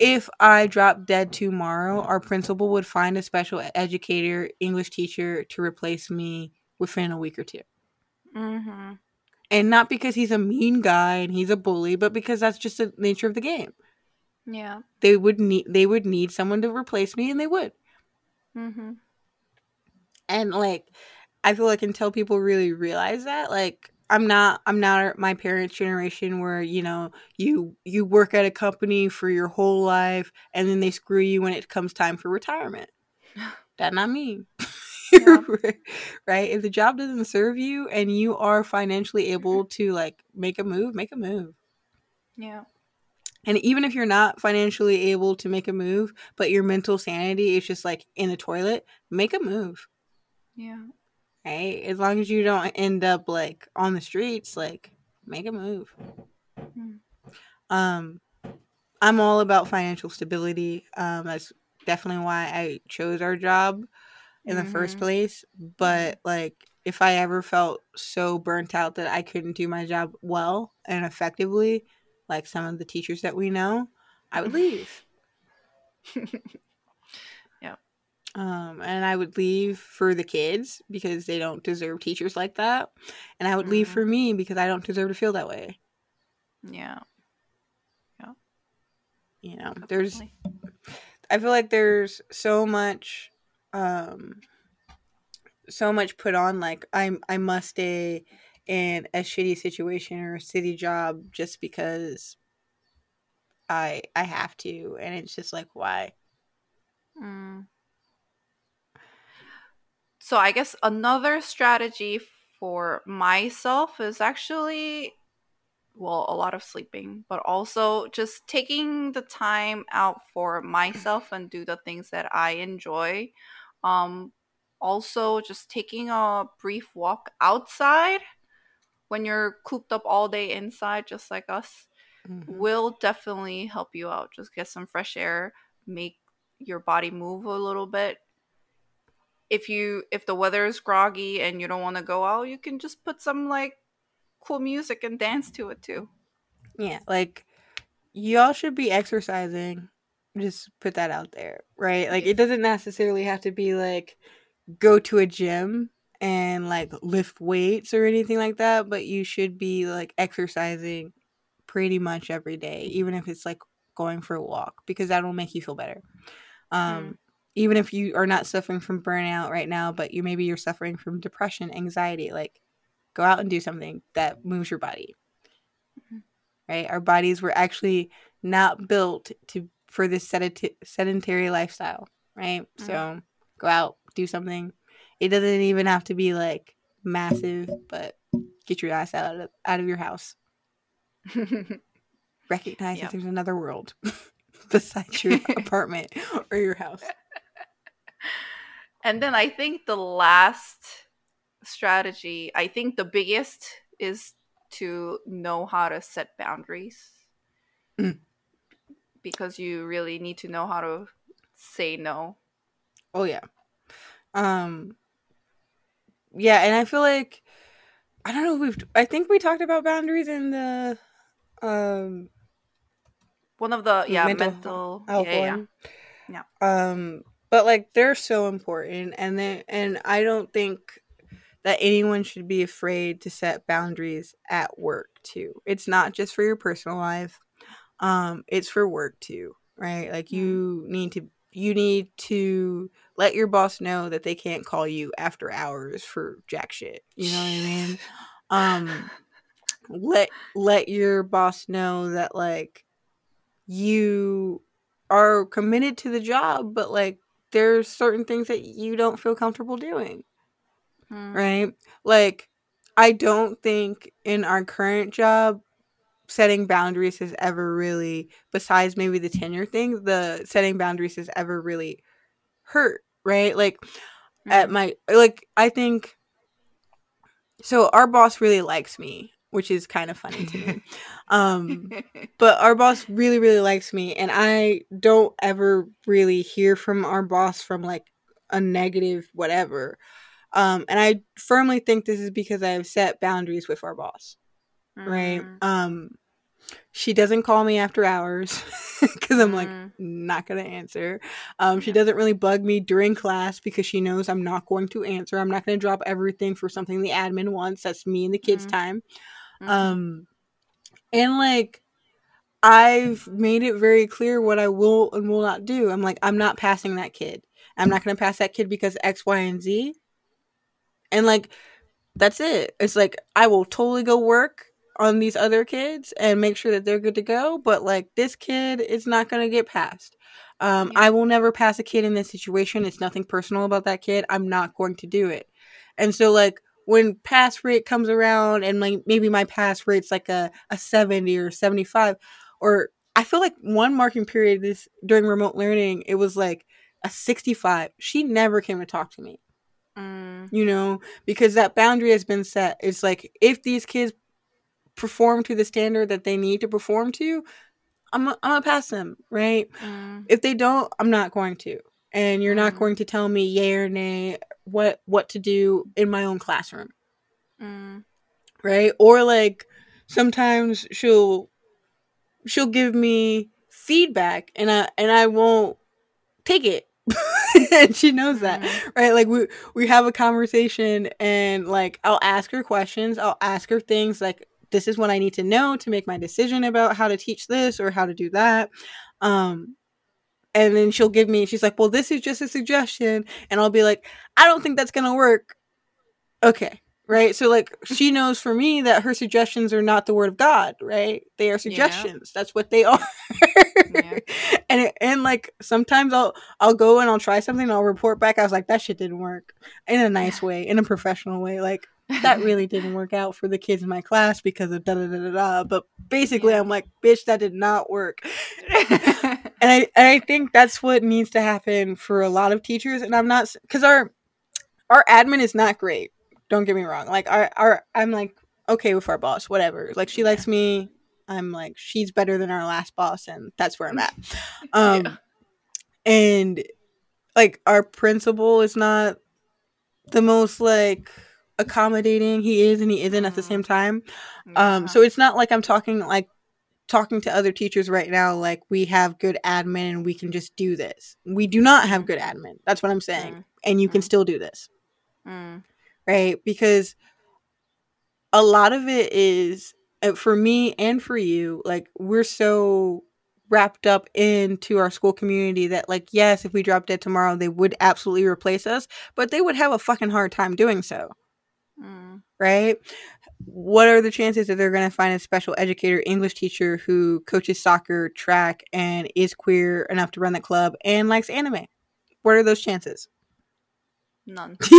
If I dropped dead tomorrow, our principal would find a special educator, English teacher to replace me within a week or 2 mm-hmm. And not because he's a mean guy and he's a bully, but because that's just the nature of the game. Yeah. They would need they would need someone to replace me, and they would. Mm-hmm. And like, I feel like until people really realize that, like, I'm not I'm not my parents' generation where you know you you work at a company for your whole life and then they screw you when it comes time for retirement. That not me. Yeah. right? If the job doesn't serve you and you are financially able to like make a move, make a move. Yeah. And even if you're not financially able to make a move, but your mental sanity is just like in the toilet, make a move. Yeah right? As long as you don't end up like on the streets, like make a move. Mm. Um, I'm all about financial stability. Um, that's definitely why I chose our job in mm-hmm. the first mm-hmm. place. But like, if I ever felt so burnt out that I couldn't do my job well and effectively, like some of the teachers that we know, I would leave. Um, and I would leave for the kids because they don't deserve teachers like that. And I would mm-hmm. leave for me because I don't deserve to feel that way. Yeah. Yeah. You know, Definitely. there's, I feel like there's so much, um, so much put on. Like, I'm, I must stay in a shitty situation or a city job just because I, I have to. And it's just like, why? Mm. So I guess another strategy for myself is actually well, a lot of sleeping, but also just taking the time out for myself and do the things that I enjoy. Um also just taking a brief walk outside when you're cooped up all day inside just like us. mm-hmm. will definitely help you out. Just get some fresh air, make your body move a little bit. If you if the weather is groggy and you don't want to go out, you can just put some like cool music and dance to it too. Yeah, like y'all should be exercising. Just put that out there, right? Like it doesn't necessarily have to be like go to a gym and like lift weights or anything like that, but you should be like exercising pretty much every day, even if it's like going for a walk, because that'll make you feel better. Um, mm. Even if you are not suffering from burnout right now, but you maybe you're suffering from depression, anxiety, like go out and do something that moves your body. Mm-hmm. Right? Our bodies were actually not built to for this sedentary lifestyle, right? Mm. So go out, do something, it doesn't even have to be like massive, but get your ass out of out of your house. Recognize yep. that there's another world besides your apartment or your house. And then I think the last strategy, I think the biggest is to know how to set boundaries. Mm. Because you really need to know how to say no. Oh yeah. Um yeah, and I feel like I don't know. We've I think we talked about boundaries in the um one of the yeah mental, mental health yeah. Yeah, yeah. Um, but like they're so important, and then and I don't think that anyone should be afraid to set boundaries at work too. It's not just for your personal life. Um, it's for work too, right? Like you need to you need to let your boss know that they can't call you after hours for jack shit. You know what I mean? Um let let your boss know that like you are committed to the job, but like there's certain things that you don't feel comfortable doing. Hmm. Right? Like I don't think in our current job setting boundaries has ever really besides maybe the tenure thing the setting boundaries has ever really hurt right like at my like i think so our boss really likes me which is kind of funny to me um but our boss really really likes me and i don't ever really hear from our boss from like a negative whatever um and i firmly think this is because i've set boundaries with our boss right mm. um she doesn't call me after hours because I'm like mm. not gonna answer. Um, she doesn't really bug me during class because she knows I'm not going to answer. I'm not gonna drop everything for something the admin wants. That's me and the kids' mm. time. Mm. Um, and like I've made it very clear what I will and will not do. I'm like I'm not passing that kid. I'm not gonna pass that kid because X, Y, and Z. And like that's it. It's like I will totally go work on these other kids and make sure that they're good to go. But like this kid is not going to get passed. Um, yeah. I will never pass a kid in this situation. It's nothing personal about that kid. I'm not going to do it. And so like when pass rate comes around and like maybe my pass rate's like a, a 70 or 75 or I feel like one marking period this during remote learning, it was like a 65. She never came to talk to me. Mm. You know, because that boundary has been set. It's like if these kids perform to the standard that they need to perform to, I'm I'm gonna pass them, right? Mm. If they don't, I'm not going to. And you're mm. not going to tell me yay or nay what what to do in my own classroom. Mm. Right? Or like sometimes she'll she'll give me feedback and I and I won't take it. and she knows that. Mm. Right? Like we we have a conversation and like I'll ask her questions, I'll ask her things like this is what I need to know to make my decision about how to teach this or how to do that. Um, and then she'll give me, she's like, well, this is just a suggestion. And I'll be like, I don't think that's going to work. Okay. Right. So, like, she knows for me that her suggestions are not the word of God, right? They are suggestions. Yeah. That's what they are. yeah. And, it, and like, sometimes I'll, I'll go and I'll try something and I'll report back. I was like, that shit didn't work in a nice way, in a professional way. Like, that really didn't work out for the kids in my class because of da da da da da. But basically, yeah. I'm like, bitch, that did not work. And I and I think that's what needs to happen for a lot of teachers. And I'm not because our our admin is not great. Don't get me wrong. Like our our I'm like okay with our boss, whatever. Like she likes me. I'm like, she's better than our last boss, and that's where I'm at. Um, yeah. and like our principal is not the most like accommodating. He is and he isn't at the same mm-hmm. time. Um, yeah. Um, so it's not like I'm talking like talking to other teachers right now like we have good admin and we can just do this. We do not have good admin. That's what I'm saying. Mm. And you mm. can still do this. Mm. Right? Because a lot of it is uh, for me and for you like we're so wrapped up into our school community that like yes if we dropped dead tomorrow they would absolutely replace us but they would have a fucking hard time doing so mm. right what are the chances that they're going to find a special educator english teacher who coaches soccer track and is queer enough to run the club and likes anime what are those chances none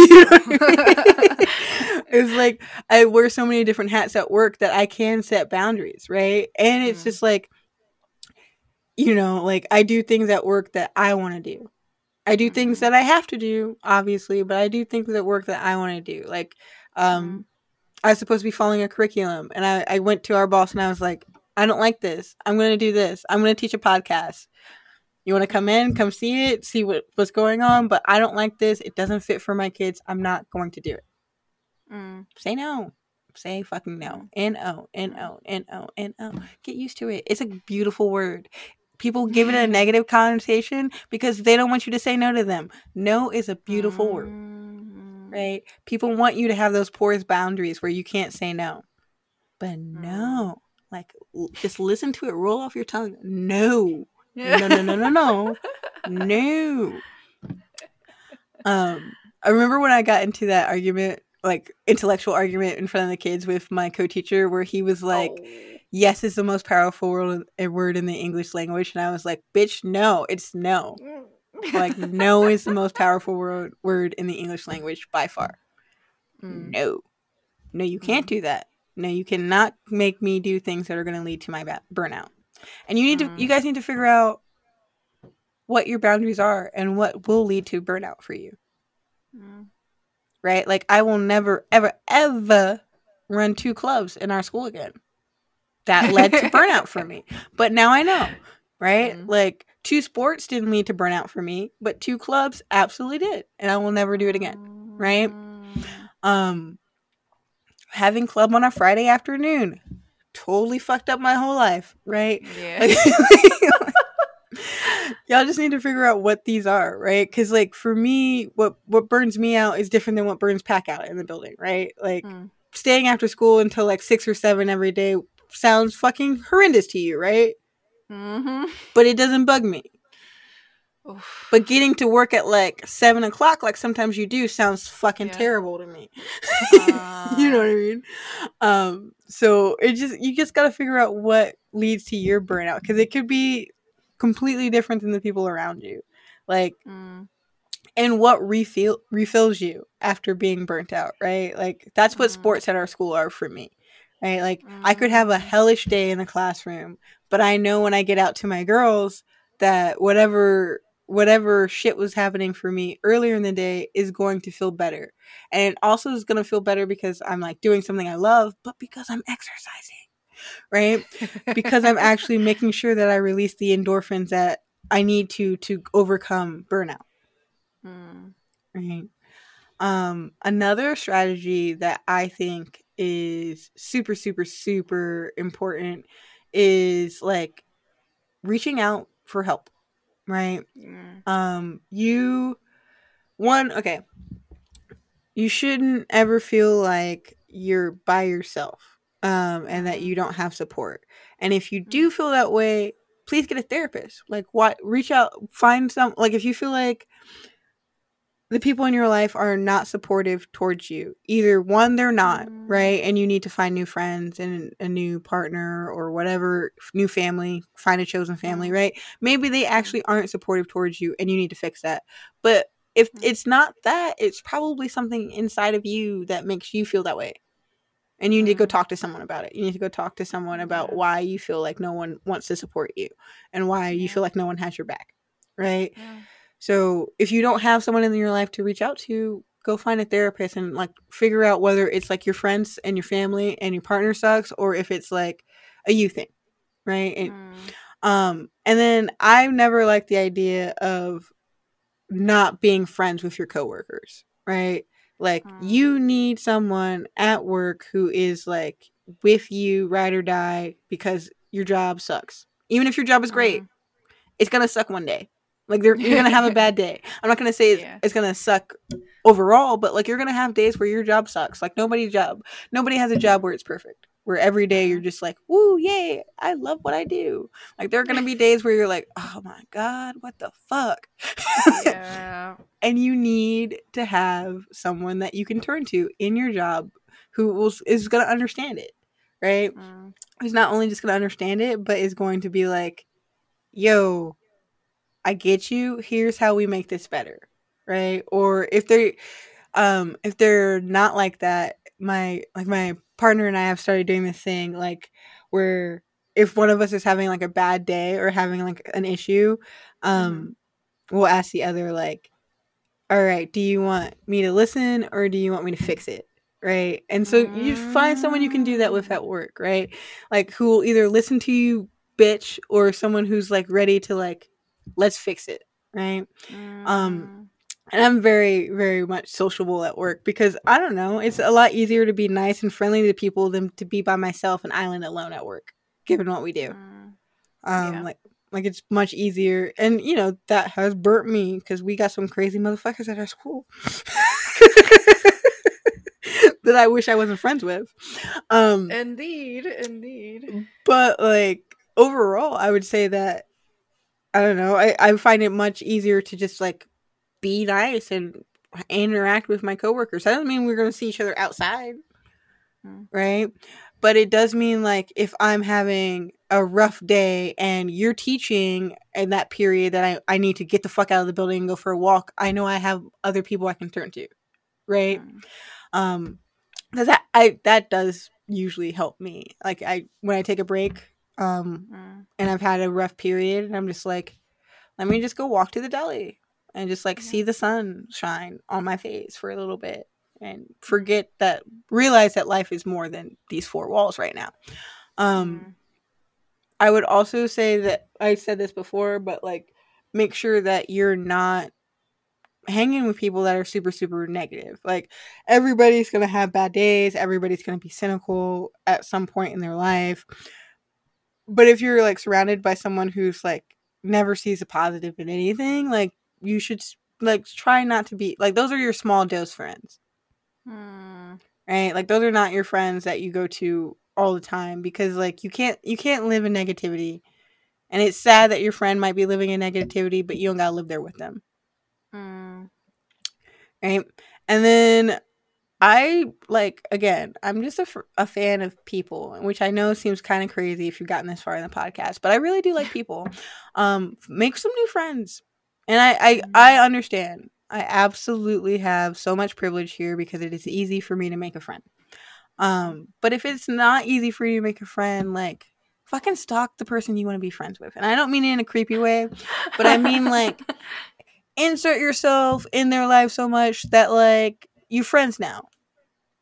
it's like i wear so many different hats at work that i can set boundaries right and it's mm. just like you know, like I do things at work that I want to do. I do things mm-hmm. that I have to do, obviously, but I do things at work that I want to do. Like, um, mm-hmm. I was supposed to be following a curriculum, and I, I went to our boss and I was like, I don't like this. I'm going to do this. I'm going to teach a podcast. You want to come in, come see it, see what, what's going on, but I don't like this. It doesn't fit for my kids. I'm not going to do it. Mm. Say no. Say fucking no. N O N O N O N O. Get used to it. It's a beautiful word people give it a negative connotation because they don't want you to say no to them. No is a beautiful mm-hmm. word, right? People want you to have those porous boundaries where you can't say no. But no, like just listen to it roll off your tongue. No. No, no, no, no, no. no. Um, I remember when I got into that argument, like intellectual argument in front of the kids with my co-teacher where he was like oh yes is the most powerful word, word in the English language. And I was like, bitch, no, it's no. Like, no is the most powerful word, word in the English language by far. Mm. No. No, you can't mm. do that. No, you cannot make me do things that are going to lead to my ba- burnout. And you need mm. to, you guys need to figure out what your boundaries are and what will lead to burnout for you. Mm. Right? Like, I will never, ever, ever run two clubs in our school again that led to burnout for me. But now I know, right? Mm-hmm. Like two sports didn't lead to burnout for me, but two clubs absolutely did. And I will never do it again, right? Mm. Um having club on a Friday afternoon totally fucked up my whole life, right? Yeah. y'all just need to figure out what these are, right? Because like for me, what what burns me out is different than what burns Pack out in the building, right? Like mm. staying after school until like six or seven every day sounds fucking horrendous to you, right? Mm-hmm. But it doesn't bug me. Oof. But getting to work at like seven o'clock, like sometimes you do, sounds fucking yeah. terrible to me. Uh... you know what I mean? Um, so it just you just got to figure out what leads to your burnout because it could be completely different than the people around you, like, mm. and what refill refills you after being burnt out, right? Like that's what mm. sports at our school are for me right? Like mm-hmm. I could have a mm. hellish day in the classroom, but I know when I get out to my girls that whatever whatever shit was happening for me earlier in the day is going to feel better. And it also is going to feel better because I'm like doing something I love, but because I'm exercising, right? because I'm actually making sure that I release the endorphins that I need to to overcome burnout. Mm. Right. Um, another strategy that I think is super, super, super important is like reaching out for help, right? Mm. Um, you, one, okay, you shouldn't ever feel like you're by yourself um, and that you don't have support. And if you do mm. feel that way, please get a therapist. Like, what? Reach out, find some. Like, if you feel like the people in your life are not supportive towards you. Either one, they're not, mm. right? And you need to find new friends and a new partner or whatever, new family, find a chosen family, mm. right? Maybe they actually aren't supportive towards you and you need to fix that. But if it's not that, it's probably something inside of you that makes you feel that way. And you need to go talk to someone about it. You need to go talk to someone about why you feel like no one wants to support you and why you feel like no one has your back, right? Yeah so if you don't have someone in your life to reach out to, go find a therapist and like figure out whether it's like your friends and your family and your partner sucks or if it's like a you thing, right? It, mm. Um, and then I've never liked the idea of not being friends with your coworkers, right? Like mm. you need someone at work who is like with you ride or die because your job sucks. Even if your job is great, mm. it's gonna suck one day. Like you're gonna have a bad day. I'm not gonna say yeah. it's gonna suck overall, but like you're gonna have days where your job sucks. Like nobody's job, nobody has a job where it's perfect. Where every day you're just like, woo, yay, I love what I do. Like there are gonna be days where you're like, oh my god, what the fuck? Yeah. and you need to have someone that you can turn to in your job who will, is gonna understand it, right? Mm. Who's not only just gonna understand it, but is going to be like, yo, I get you. Here's how we make this better, right? Or if they um if they're not like that, my like my partner and I have started doing this thing like where if one of us is having like a bad day or having like an issue, um mm-hmm. we'll ask the other like all right, do you want me to listen or do you want me to fix it? Right. And so you find someone you can do that with at work, right? Like who will either listen to you bitch or someone who's like ready to like let's fix it right mm. um and i'm very very much sociable at work because i don't know it's a lot easier to be nice and friendly to people than to be by myself an island alone at work given what we do mm. um yeah. like like it's much easier and you know that has burnt me because we got some crazy motherfuckers at our school that i wish i wasn't friends with um indeed indeed but like overall i would say that I don't know. I, I find it much easier to just like be nice and interact with my coworkers. That doesn't mean we're going to see each other outside, mm. right? But it does mean like if I'm having a rough day and you're teaching in that period that I, I need to get the fuck out of the building and go for a walk, I know I have other people I can turn to, right? Mm. Um, because that I that does usually help me. Like I when I take a break, um, mm. and I've had a rough period, and I'm just like, let me just go walk to the deli and just like see the sun shine on my face for a little bit and forget that realize that life is more than these four walls right now. Um, mm. I would also say that I said this before, but like make sure that you're not hanging with people that are super super negative. Like everybody's going to have bad days, everybody's going to be cynical at some point in their life but if you're like surrounded by someone who's like never sees a positive in anything, like you should like try not to be like those are your small dose friends. Hmm. Right? Like those are not your friends that you go to all the time because like you can't you can't live in negativity. And it's sad that your friend might be living in negativity, but you don't gotta live there with them. Hmm. Right? And then I like again. I'm just a, a fan of people, which I know seems kind of crazy if you've gotten this far in the podcast, but I really do like people. Um, make some new friends, and I I, I understand. I absolutely have so much privilege here because it is easy for me to make a friend. Um, but if it's not easy for you to make a friend, like fucking stalk the person you want to be friends with, and I don't mean it in a creepy way, but I mean like insert yourself in their life so much that like you friends now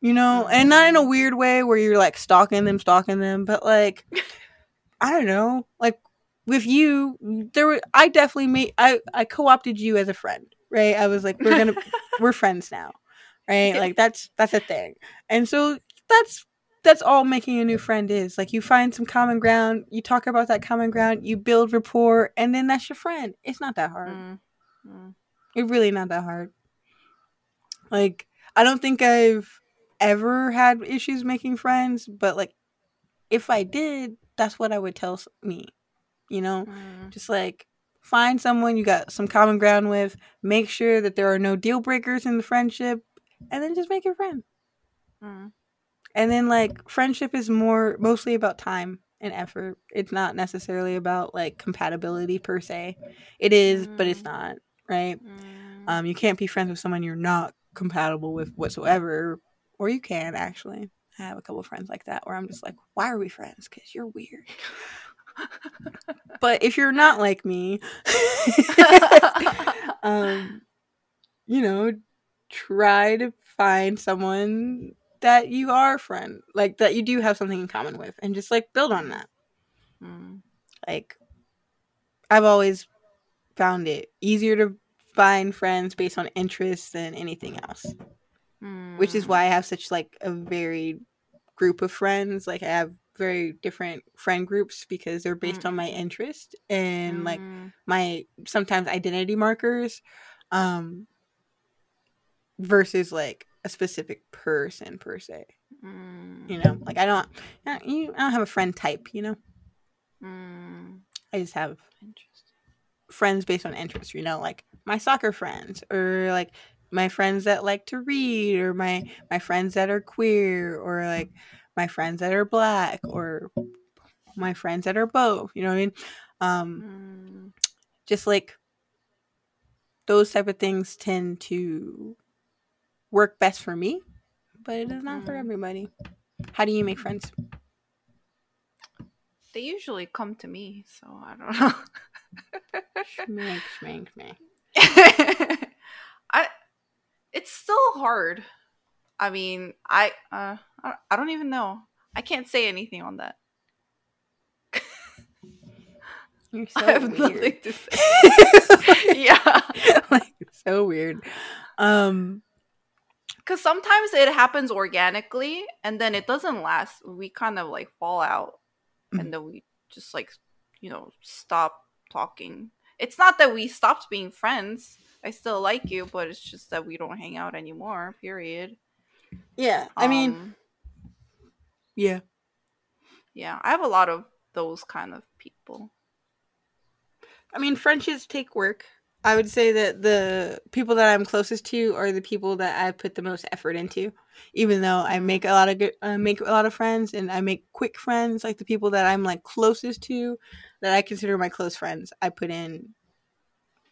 you know, and not in a weird way where you're like stalking them, stalking them, but like I don't know, like with you, there were I definitely made I I co-opted you as a friend, right? I was like, we're gonna we're friends now, right? Like that's that's a thing, and so that's that's all making a new friend is like you find some common ground, you talk about that common ground, you build rapport, and then that's your friend. It's not that hard. Mm. Mm. It's really not that hard. Like I don't think I've ever had issues making friends, but like if I did, that's what I would tell me. You know, mm. just like find someone you got some common ground with, make sure that there are no deal breakers in the friendship, and then just make a friend. Mm. And then like friendship is more mostly about time and effort. It's not necessarily about like compatibility per se. It is, mm. but it's mm. not, right? Mm. Um you can't be friends with someone you're not compatible with whatsoever or you can actually. I have a couple friends like that where I'm just like, why are we friends? Because you're weird. but if you're not like me, um, you know, try to find someone that you are a friend, like that you do have something in common with, and just like build on that. Mm. Like, I've always found it easier to find friends based on interests than anything else. Mm. Which is why I have such like a varied group of friends. Like I have very different friend groups because they're based mm. on my interest and mm. like my sometimes identity markers um versus like a specific person per se. You know, like I don't, you I don't have a friend type. You know, mm. I just have friends based on interest. You know, like my soccer friends or like my friends that like to read or my my friends that are queer or like my friends that are black or my friends that are both. You know what I mean? Um, mm. Just like those type of things tend to work best for me, but it is not mm. for everybody. How do you make friends? They usually come to me, so I don't know. schmank, schmank, schmank. I. It's still hard. I mean, I uh, I don't even know. I can't say anything on that. You're so I have weird. nothing to say. yeah, like so weird. Um, because sometimes it happens organically and then it doesn't last. We kind of like fall out and mm. then we just like, you know, stop talking. It's not that we stopped being friends. I still like you, but it's just that we don't hang out anymore, period. Yeah. I um, mean, yeah. Yeah. I have a lot of those kind of people. I mean, friendships take work. I would say that the people that I'm closest to are the people that I put the most effort into. Even though I make a lot of good, I make a lot of friends, and I make quick friends. Like the people that I'm like closest to, that I consider my close friends, I put in,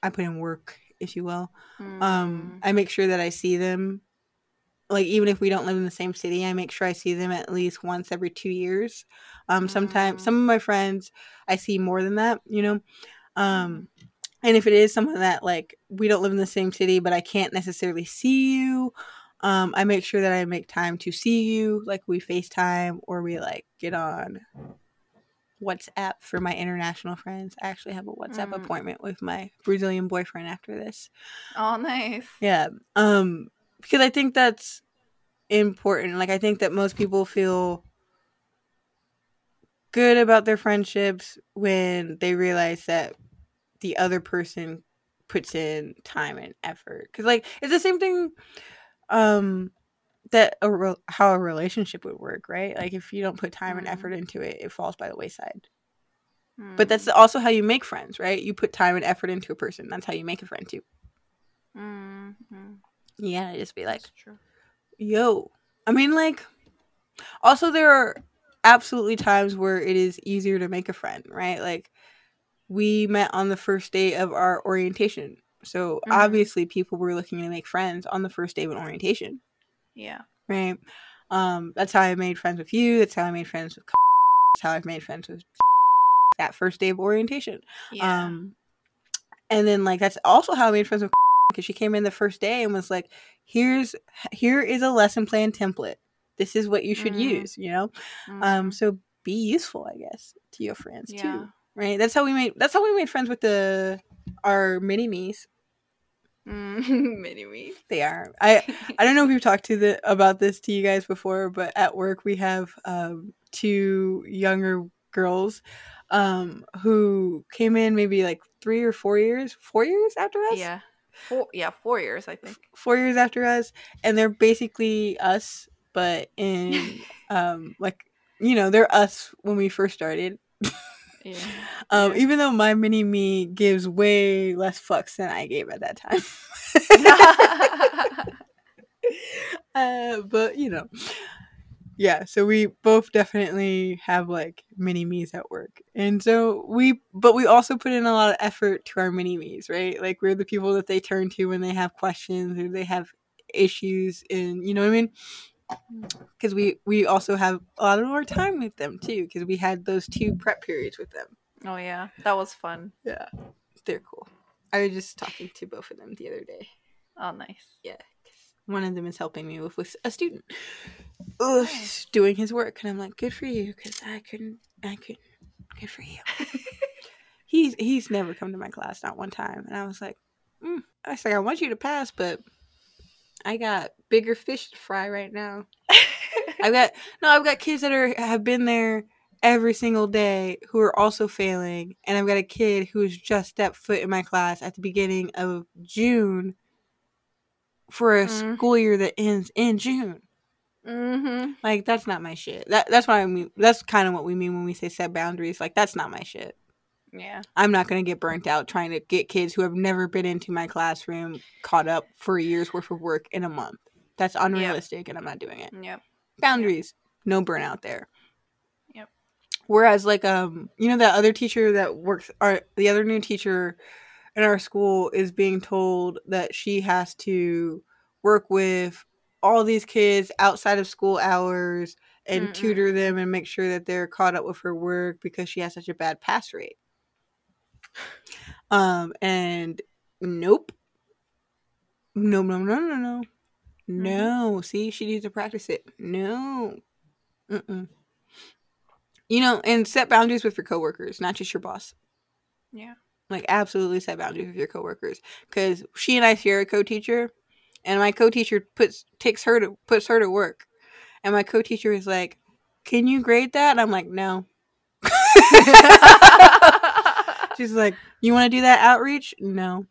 I put in work, if you will. Mm. Um, I make sure that I see them. Like even if we don't live in the same city, I make sure I see them at least once every two years. Um, sometimes mm. some of my friends I see more than that. You know, um and if it is someone that like we don't live in the same city but i can't necessarily see you um i make sure that i make time to see you like we facetime or we like get on whatsapp for my international friends. I actually have a whatsapp mm. appointment with my brazilian boyfriend after this. Oh nice. Yeah um because i think that's important like i think that most people feel good about their friendships when they realize that the other person puts in time and effort because like it's the same thing um that a re- how a relationship would work right like if you don't put time mm. and effort mm-hmm. into it it falls by the wayside mm. but that's mm. also how you make friends right you put time and effort into a person that's how you make a friend too mm-hmm. yeah just be like yo i mean like also there are absolutely times where it is easier to make a friend right like we met on the first day of our orientation. So mm-hmm. obviously people were looking to make friends on the first day of an orientation. Yeah. Right. Um, that's how I made friends with you. That's how I made friends with. That's how I've made friends with that first day of orientation. Yeah. Um, and then like that's also how I made friends with because she came in the first day and was like, "Here's here is a lesson plan template. This is what you should mm-hmm. use." You know. Mm-hmm. Um, so be useful, I guess, to your friends yeah. too right? That's how we made. That's how we made friends with the our mini me's. Mm, mini me. They are. I I don't know if we've talked to the about this to you guys before, but at work we have um, two younger girls um, who came in maybe like three or four years, four years after us. Yeah, four. Yeah, four years I think. Four years after us, and they're basically us, but in um, like you know they're us when we first started. Yeah. Um, yeah. Even though my mini me gives way less fucks than I gave at that time. uh, but you know, yeah. So we both definitely have like mini me's at work, and so we, but we also put in a lot of effort to our mini me's, right? Like we're the people that they turn to when they have questions or they have issues, and you know what I mean because we we also have a lot of more time with them too because we had those two prep periods with them. Oh yeah. That was fun. Yeah. They're cool. I was just talking to both of them the other day. Oh nice. Yeah one of them is helping me with, with a student. Ugh, doing his work and i'm like good for you because i couldn't i couldn't Good for you. he's he's never come to my class, not one time. And I was like, mm. I was like, I want you to pass, but I got bigger fish to fry right now. I've got no, I've got kids that are have been there every single day who are also failing, and I've got a kid who's just stepped foot in my class at the beginning of June for a mm. school year that ends in June. Mm-hmm. Like that's not my shit. That that's what I mean. That's kind of what we mean when we say set boundaries. Like that's not my shit. Yeah. I'm not gonna get burnt out trying to get kids who have never been into my classroom caught up for a year's worth of work in a month. That's unrealistic, yep. and I'm not doing it. Yep. Boundaries. Yep. No burnout there. Yep. Whereas, like, um, you know, that other teacher that works, or the other new teacher in our school is being told that she has to work with all these kids outside of school hours and Mm-mm. tutor them and make sure that they're caught up with her work because she has such a bad pass rate. Um, and nope. No, no, no, no, no. Mm-hmm. No. See, she needs to practice it. No. Mm-mm. You know, and set boundaries with your coworkers, not just your boss. Yeah. Like, absolutely set boundaries with your coworkers. Because she and I share a co teacher, and my co-teacher puts takes her to puts her to work, and my co-teacher is like, "Can you grade that?" And I'm like, "No." She's like, "You want to do that outreach?" No.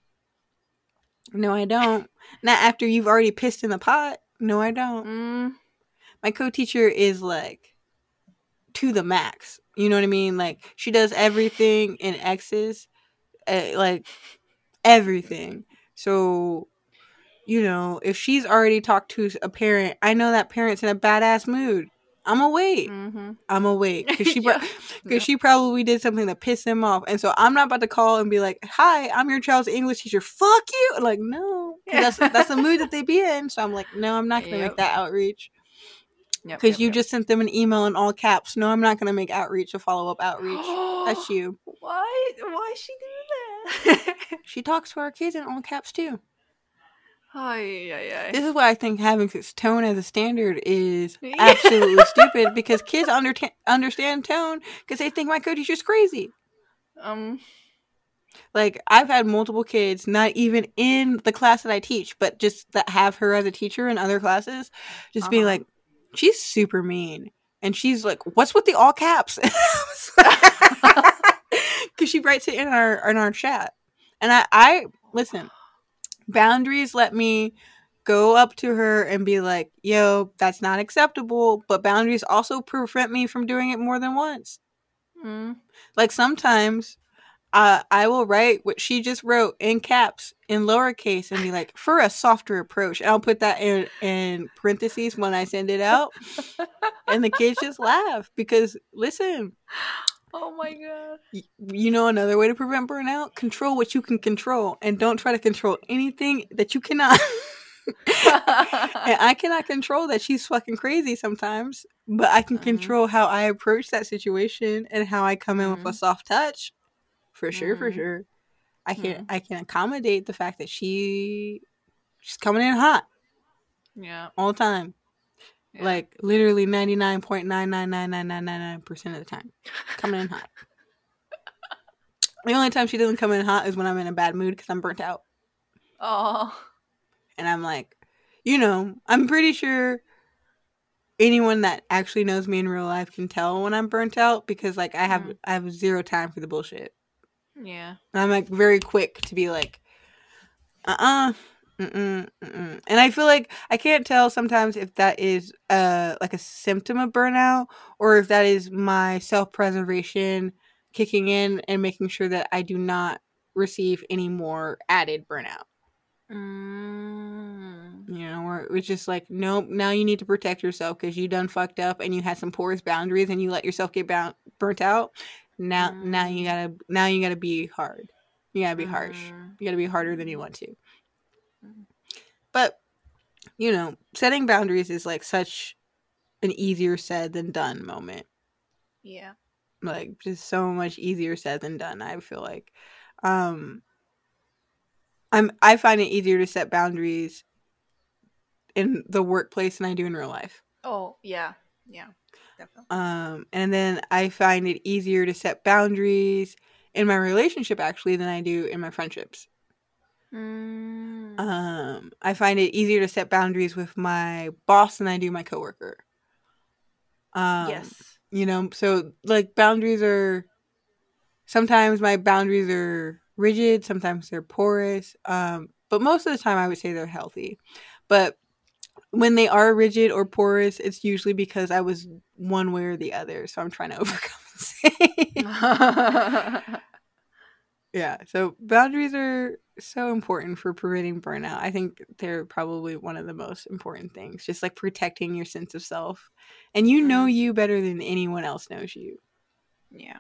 No, I don't. Not after you've already pissed in the pot. No, I don't. Mm. My co-teacher is like to the max. You know what I mean? Like she does everything in X's, uh, like everything. So you know, if she's already talked to a parent, I know that parent's in a badass mood. I'm wait. Mm-hmm. I'm wait because she because yeah. she probably did something that pissed him off, and so I'm not about to call and be like, "Hi, I'm your child's English teacher." Fuck you! Like, no, that's that's the mood that they be in. So I'm like, no, I'm not gonna yep. make that outreach because yep, yep, you just sent them an email in all caps. No, I'm not gonna make outreach a follow up outreach. that's you. Why? Why she do that? she talks to our kids in all caps too. Ay, ay, ay. This is why I think having tone as a standard is absolutely stupid because kids under- understand tone because they think my co-teacher's crazy. Um, like I've had multiple kids, not even in the class that I teach, but just that have her as a teacher in other classes, just uh-huh. being like, she's super mean, and she's like, "What's with the all caps?" Because she writes it in our in our chat, and I I listen boundaries let me go up to her and be like, yo, that's not acceptable. But boundaries also prevent me from doing it more than once. Mm. Like sometimes uh, I will write what she just wrote in caps in lowercase and be like, for a softer approach. And I'll put that in, in parentheses when I send it out. and the kids just laugh because, listen, Oh my god. You know another way to prevent burnout? Control what you can control and don't try to control anything that you cannot. and I cannot control that she's fucking crazy sometimes, but I can mm-hmm. control how I approach that situation and how I come in mm-hmm. with a mm-hmm. soft touch. For sure, mm-hmm. for sure. I can. I can accommodate the fact that she she's coming in hot. Yeah. All the time. Yeah. Like literally 99.9999999% of the time. Coming in hot. the only time she doesn't come in hot is when I'm in a bad mood because I'm burnt out. Oh. And I'm like, you know, I'm pretty sure anyone that actually knows me in real life can tell when I'm burnt out because like I have mm. I have zero time for the bullshit. Yeah. And I'm like very quick to be like, uh uh-uh, uh Mm-mm, mm-mm. And I feel like I can't tell sometimes if that is uh like a symptom of burnout or if that is my self-preservation kicking in and making sure that I do not receive any more added burnout. Mm. You know, where it's just like, nope, now you need to protect yourself because you done fucked up and you had some porous boundaries and you let yourself get bound, burnt out. Now, mm. now you mm. gotta, now you gotta be hard. You gotta be mm. harsh. You gotta be harder than you want to. You know, setting boundaries is like such an easier said than done moment. Yeah. Like just so much easier said than done, I feel like. Um I'm I find it easier to set boundaries in the workplace than I do in real life. Oh, yeah. Yeah. Definitely. Um, and then I find it easier to set boundaries in my relationship actually than I do in my friendships. Mm. Um, I find it easier to set boundaries with my boss than I do my coworker. Um, yes. You know, so like boundaries are sometimes my boundaries are rigid, sometimes they're porous. Um, but most of the time I would say they're healthy. But when they are rigid or porous, it's usually because I was one way or the other. So I'm trying to overcompensate. yeah. So boundaries are so important for preventing burnout. I think they're probably one of the most important things, just like protecting your sense of self. And you know mm-hmm. you better than anyone else knows you. Yeah.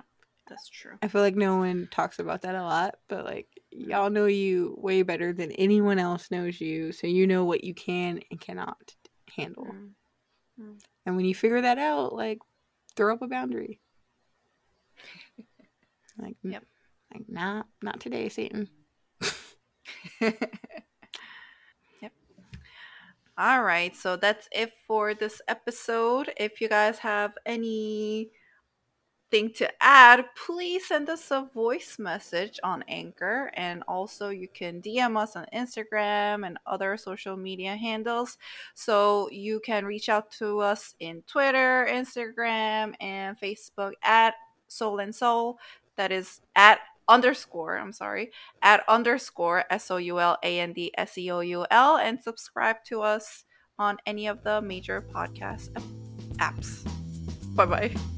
That's true. I feel like no one talks about that a lot, but like y'all know you way better than anyone else knows you, so you know what you can and cannot handle. Mm-hmm. And when you figure that out, like throw up a boundary. like yep. Like not not today, Satan. yep. All right, so that's it for this episode. If you guys have any thing to add, please send us a voice message on Anchor. And also, you can DM us on Instagram and other social media handles. So you can reach out to us in Twitter, Instagram, and Facebook at Soul and Seoul. That is at underscore, I'm sorry, at underscore S O U L A N D S E O U L. And subscribe to us on any of the major podcast apps. Bye bye.